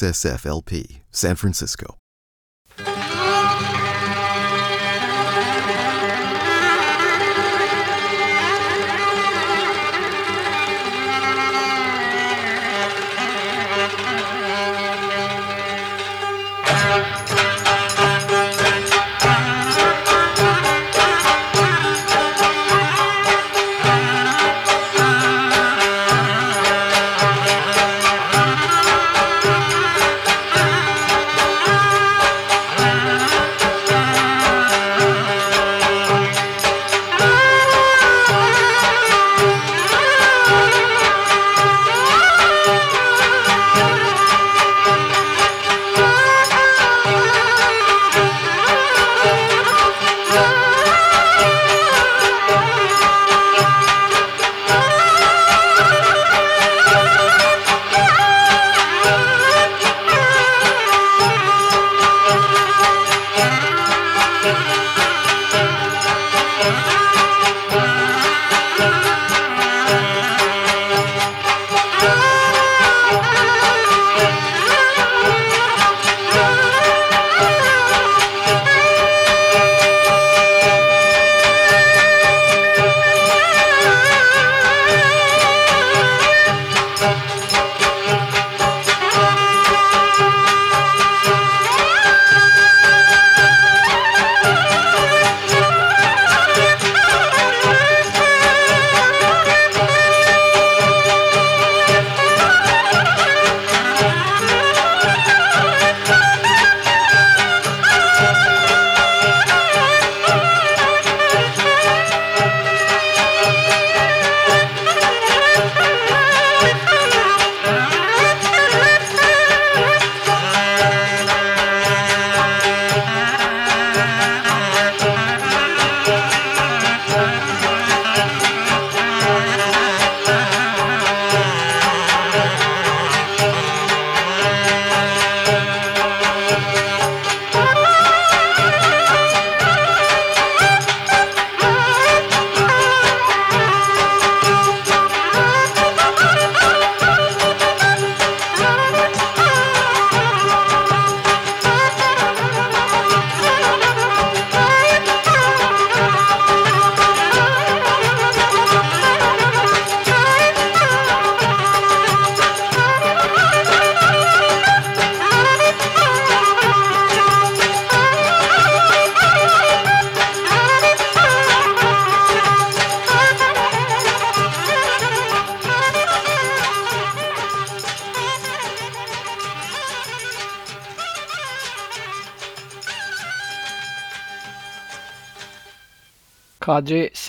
KXSF LP, San Francisco.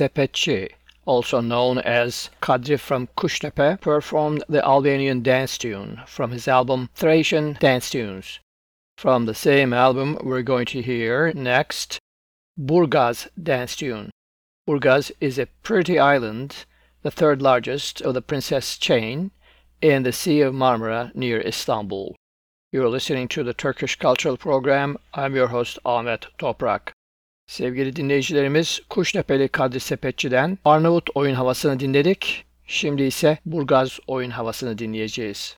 Sepetçi, also known as Kadri from Kuştepe, performed the Albanian dance tune from his album Thracian Dance Tunes. From the same album, we're going to hear next Burgaz dance tune. Burgaz is a pretty island, the third largest of the Princess chain, in the Sea of Marmara near Istanbul. You're listening to the Turkish Cultural Program. I'm your host Ahmet Toprak. Sevgili dinleyicilerimiz Kuştepe'li Kadri Sepetçi'den Arnavut oyun havasını dinledik. Şimdi ise Burgaz oyun havasını dinleyeceğiz.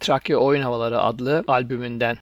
Trakya Oyun Havaları adlı albümünden.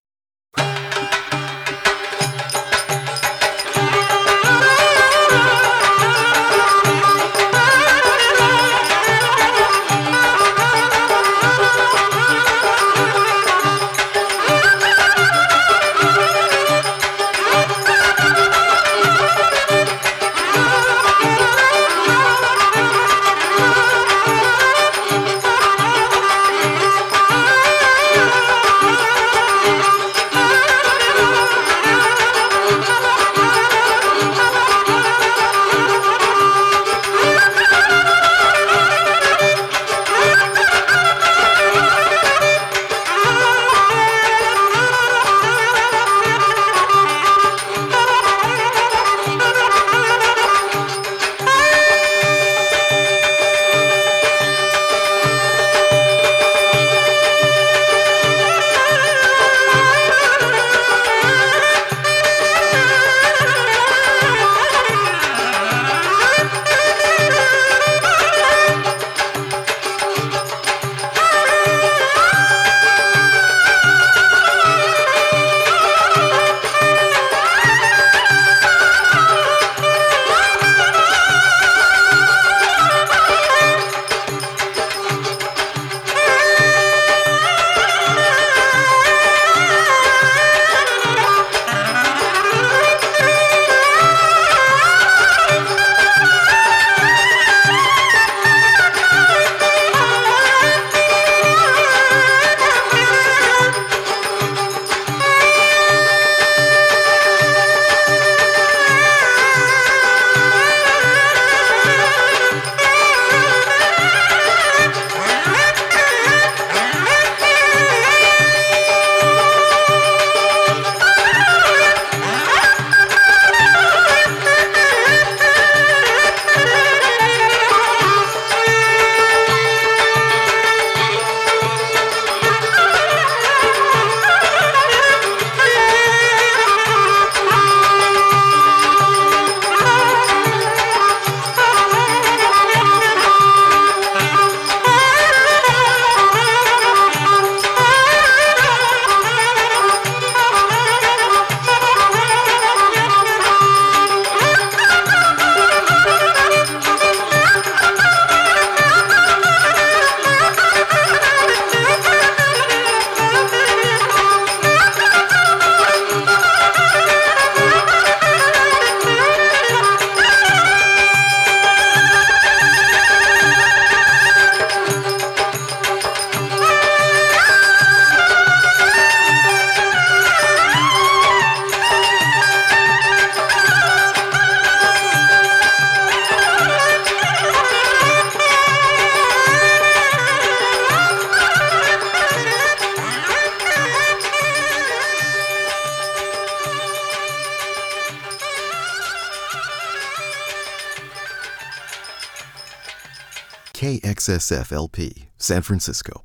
KXSFLP, San Francisco.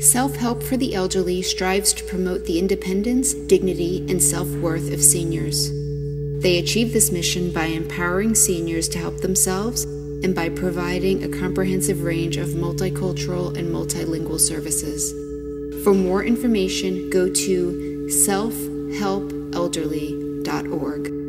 Self Help for the Elderly strives to promote the independence, dignity, and self worth of seniors. They achieve this mission by empowering seniors to help themselves and by providing a comprehensive range of multicultural and multilingual services. For more information, go to selfhelpelderly.org.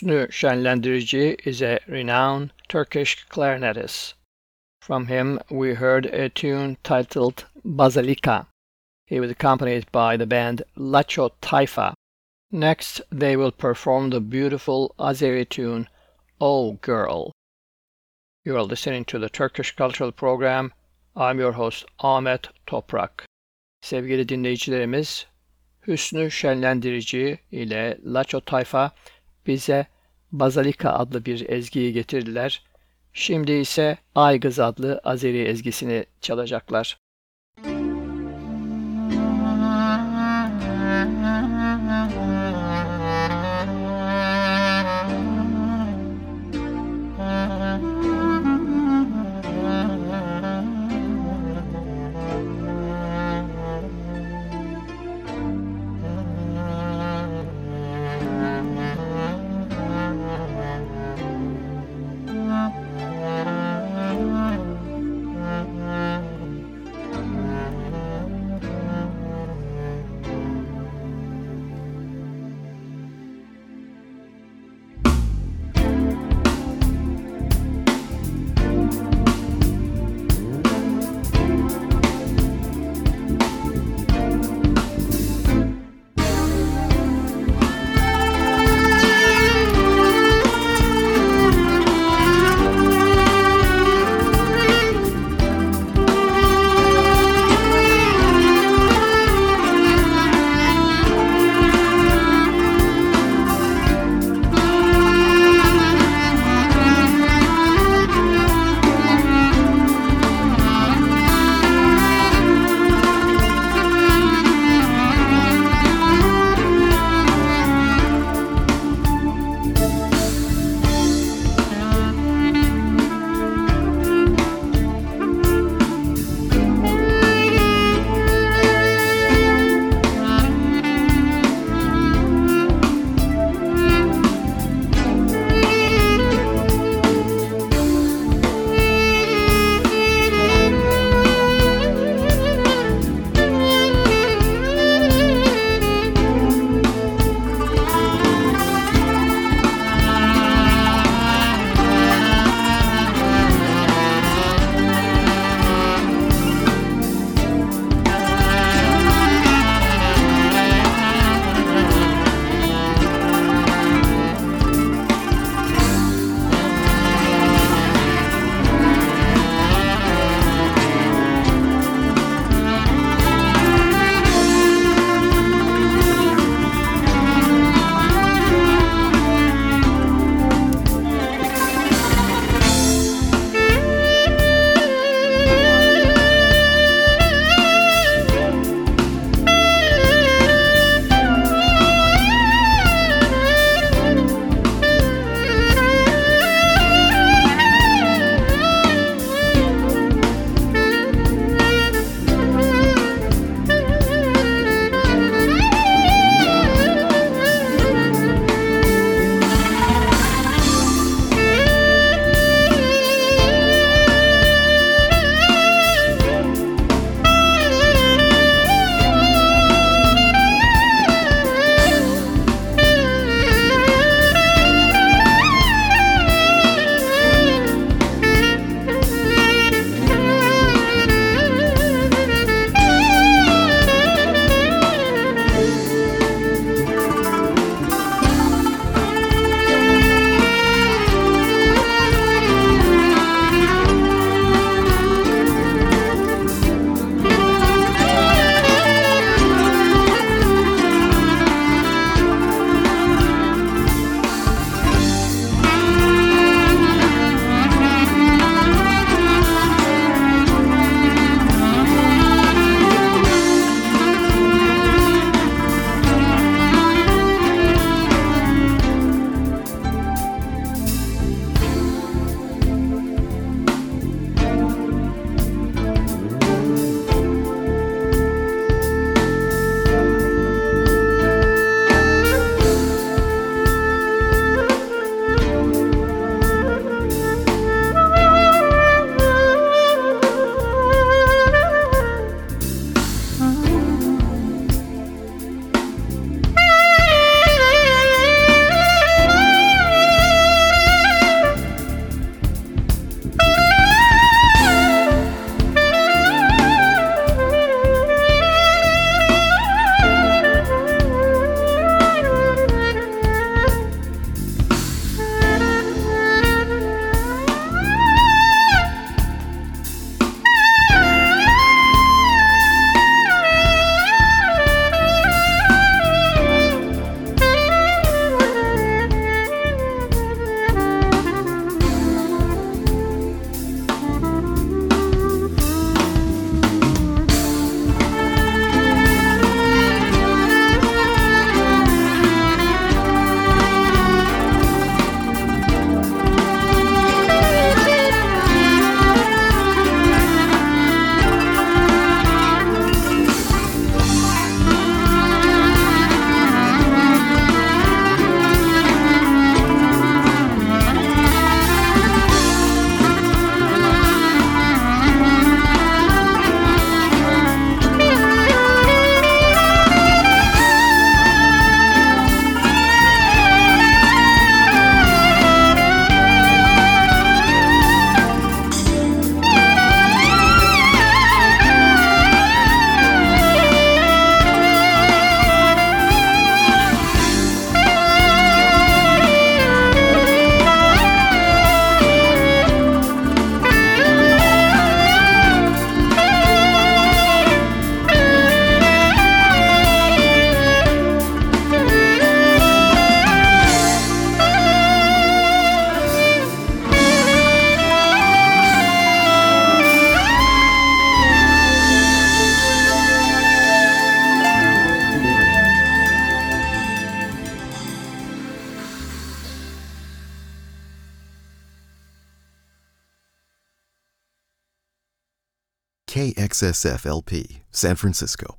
Hüsnü Şenlendirici is a renowned Turkish clarinetist. From him we heard a tune titled Bazilika. He was accompanied by the band Laço Tayfa. Next, they will perform the beautiful Azeri tune Oh Girl. You are listening to the Turkish Cultural Program. I'm your host Ahmet Toprak. Sevgili dinleyicilerimiz, Hüsnü Şenlendirici ile Laço Tayfa bize Bazalika adlı bir ezgiyi getirdiler. Şimdi ise Aygız adlı Azeri ezgisini çalacaklar. KXSFLP, San Francisco.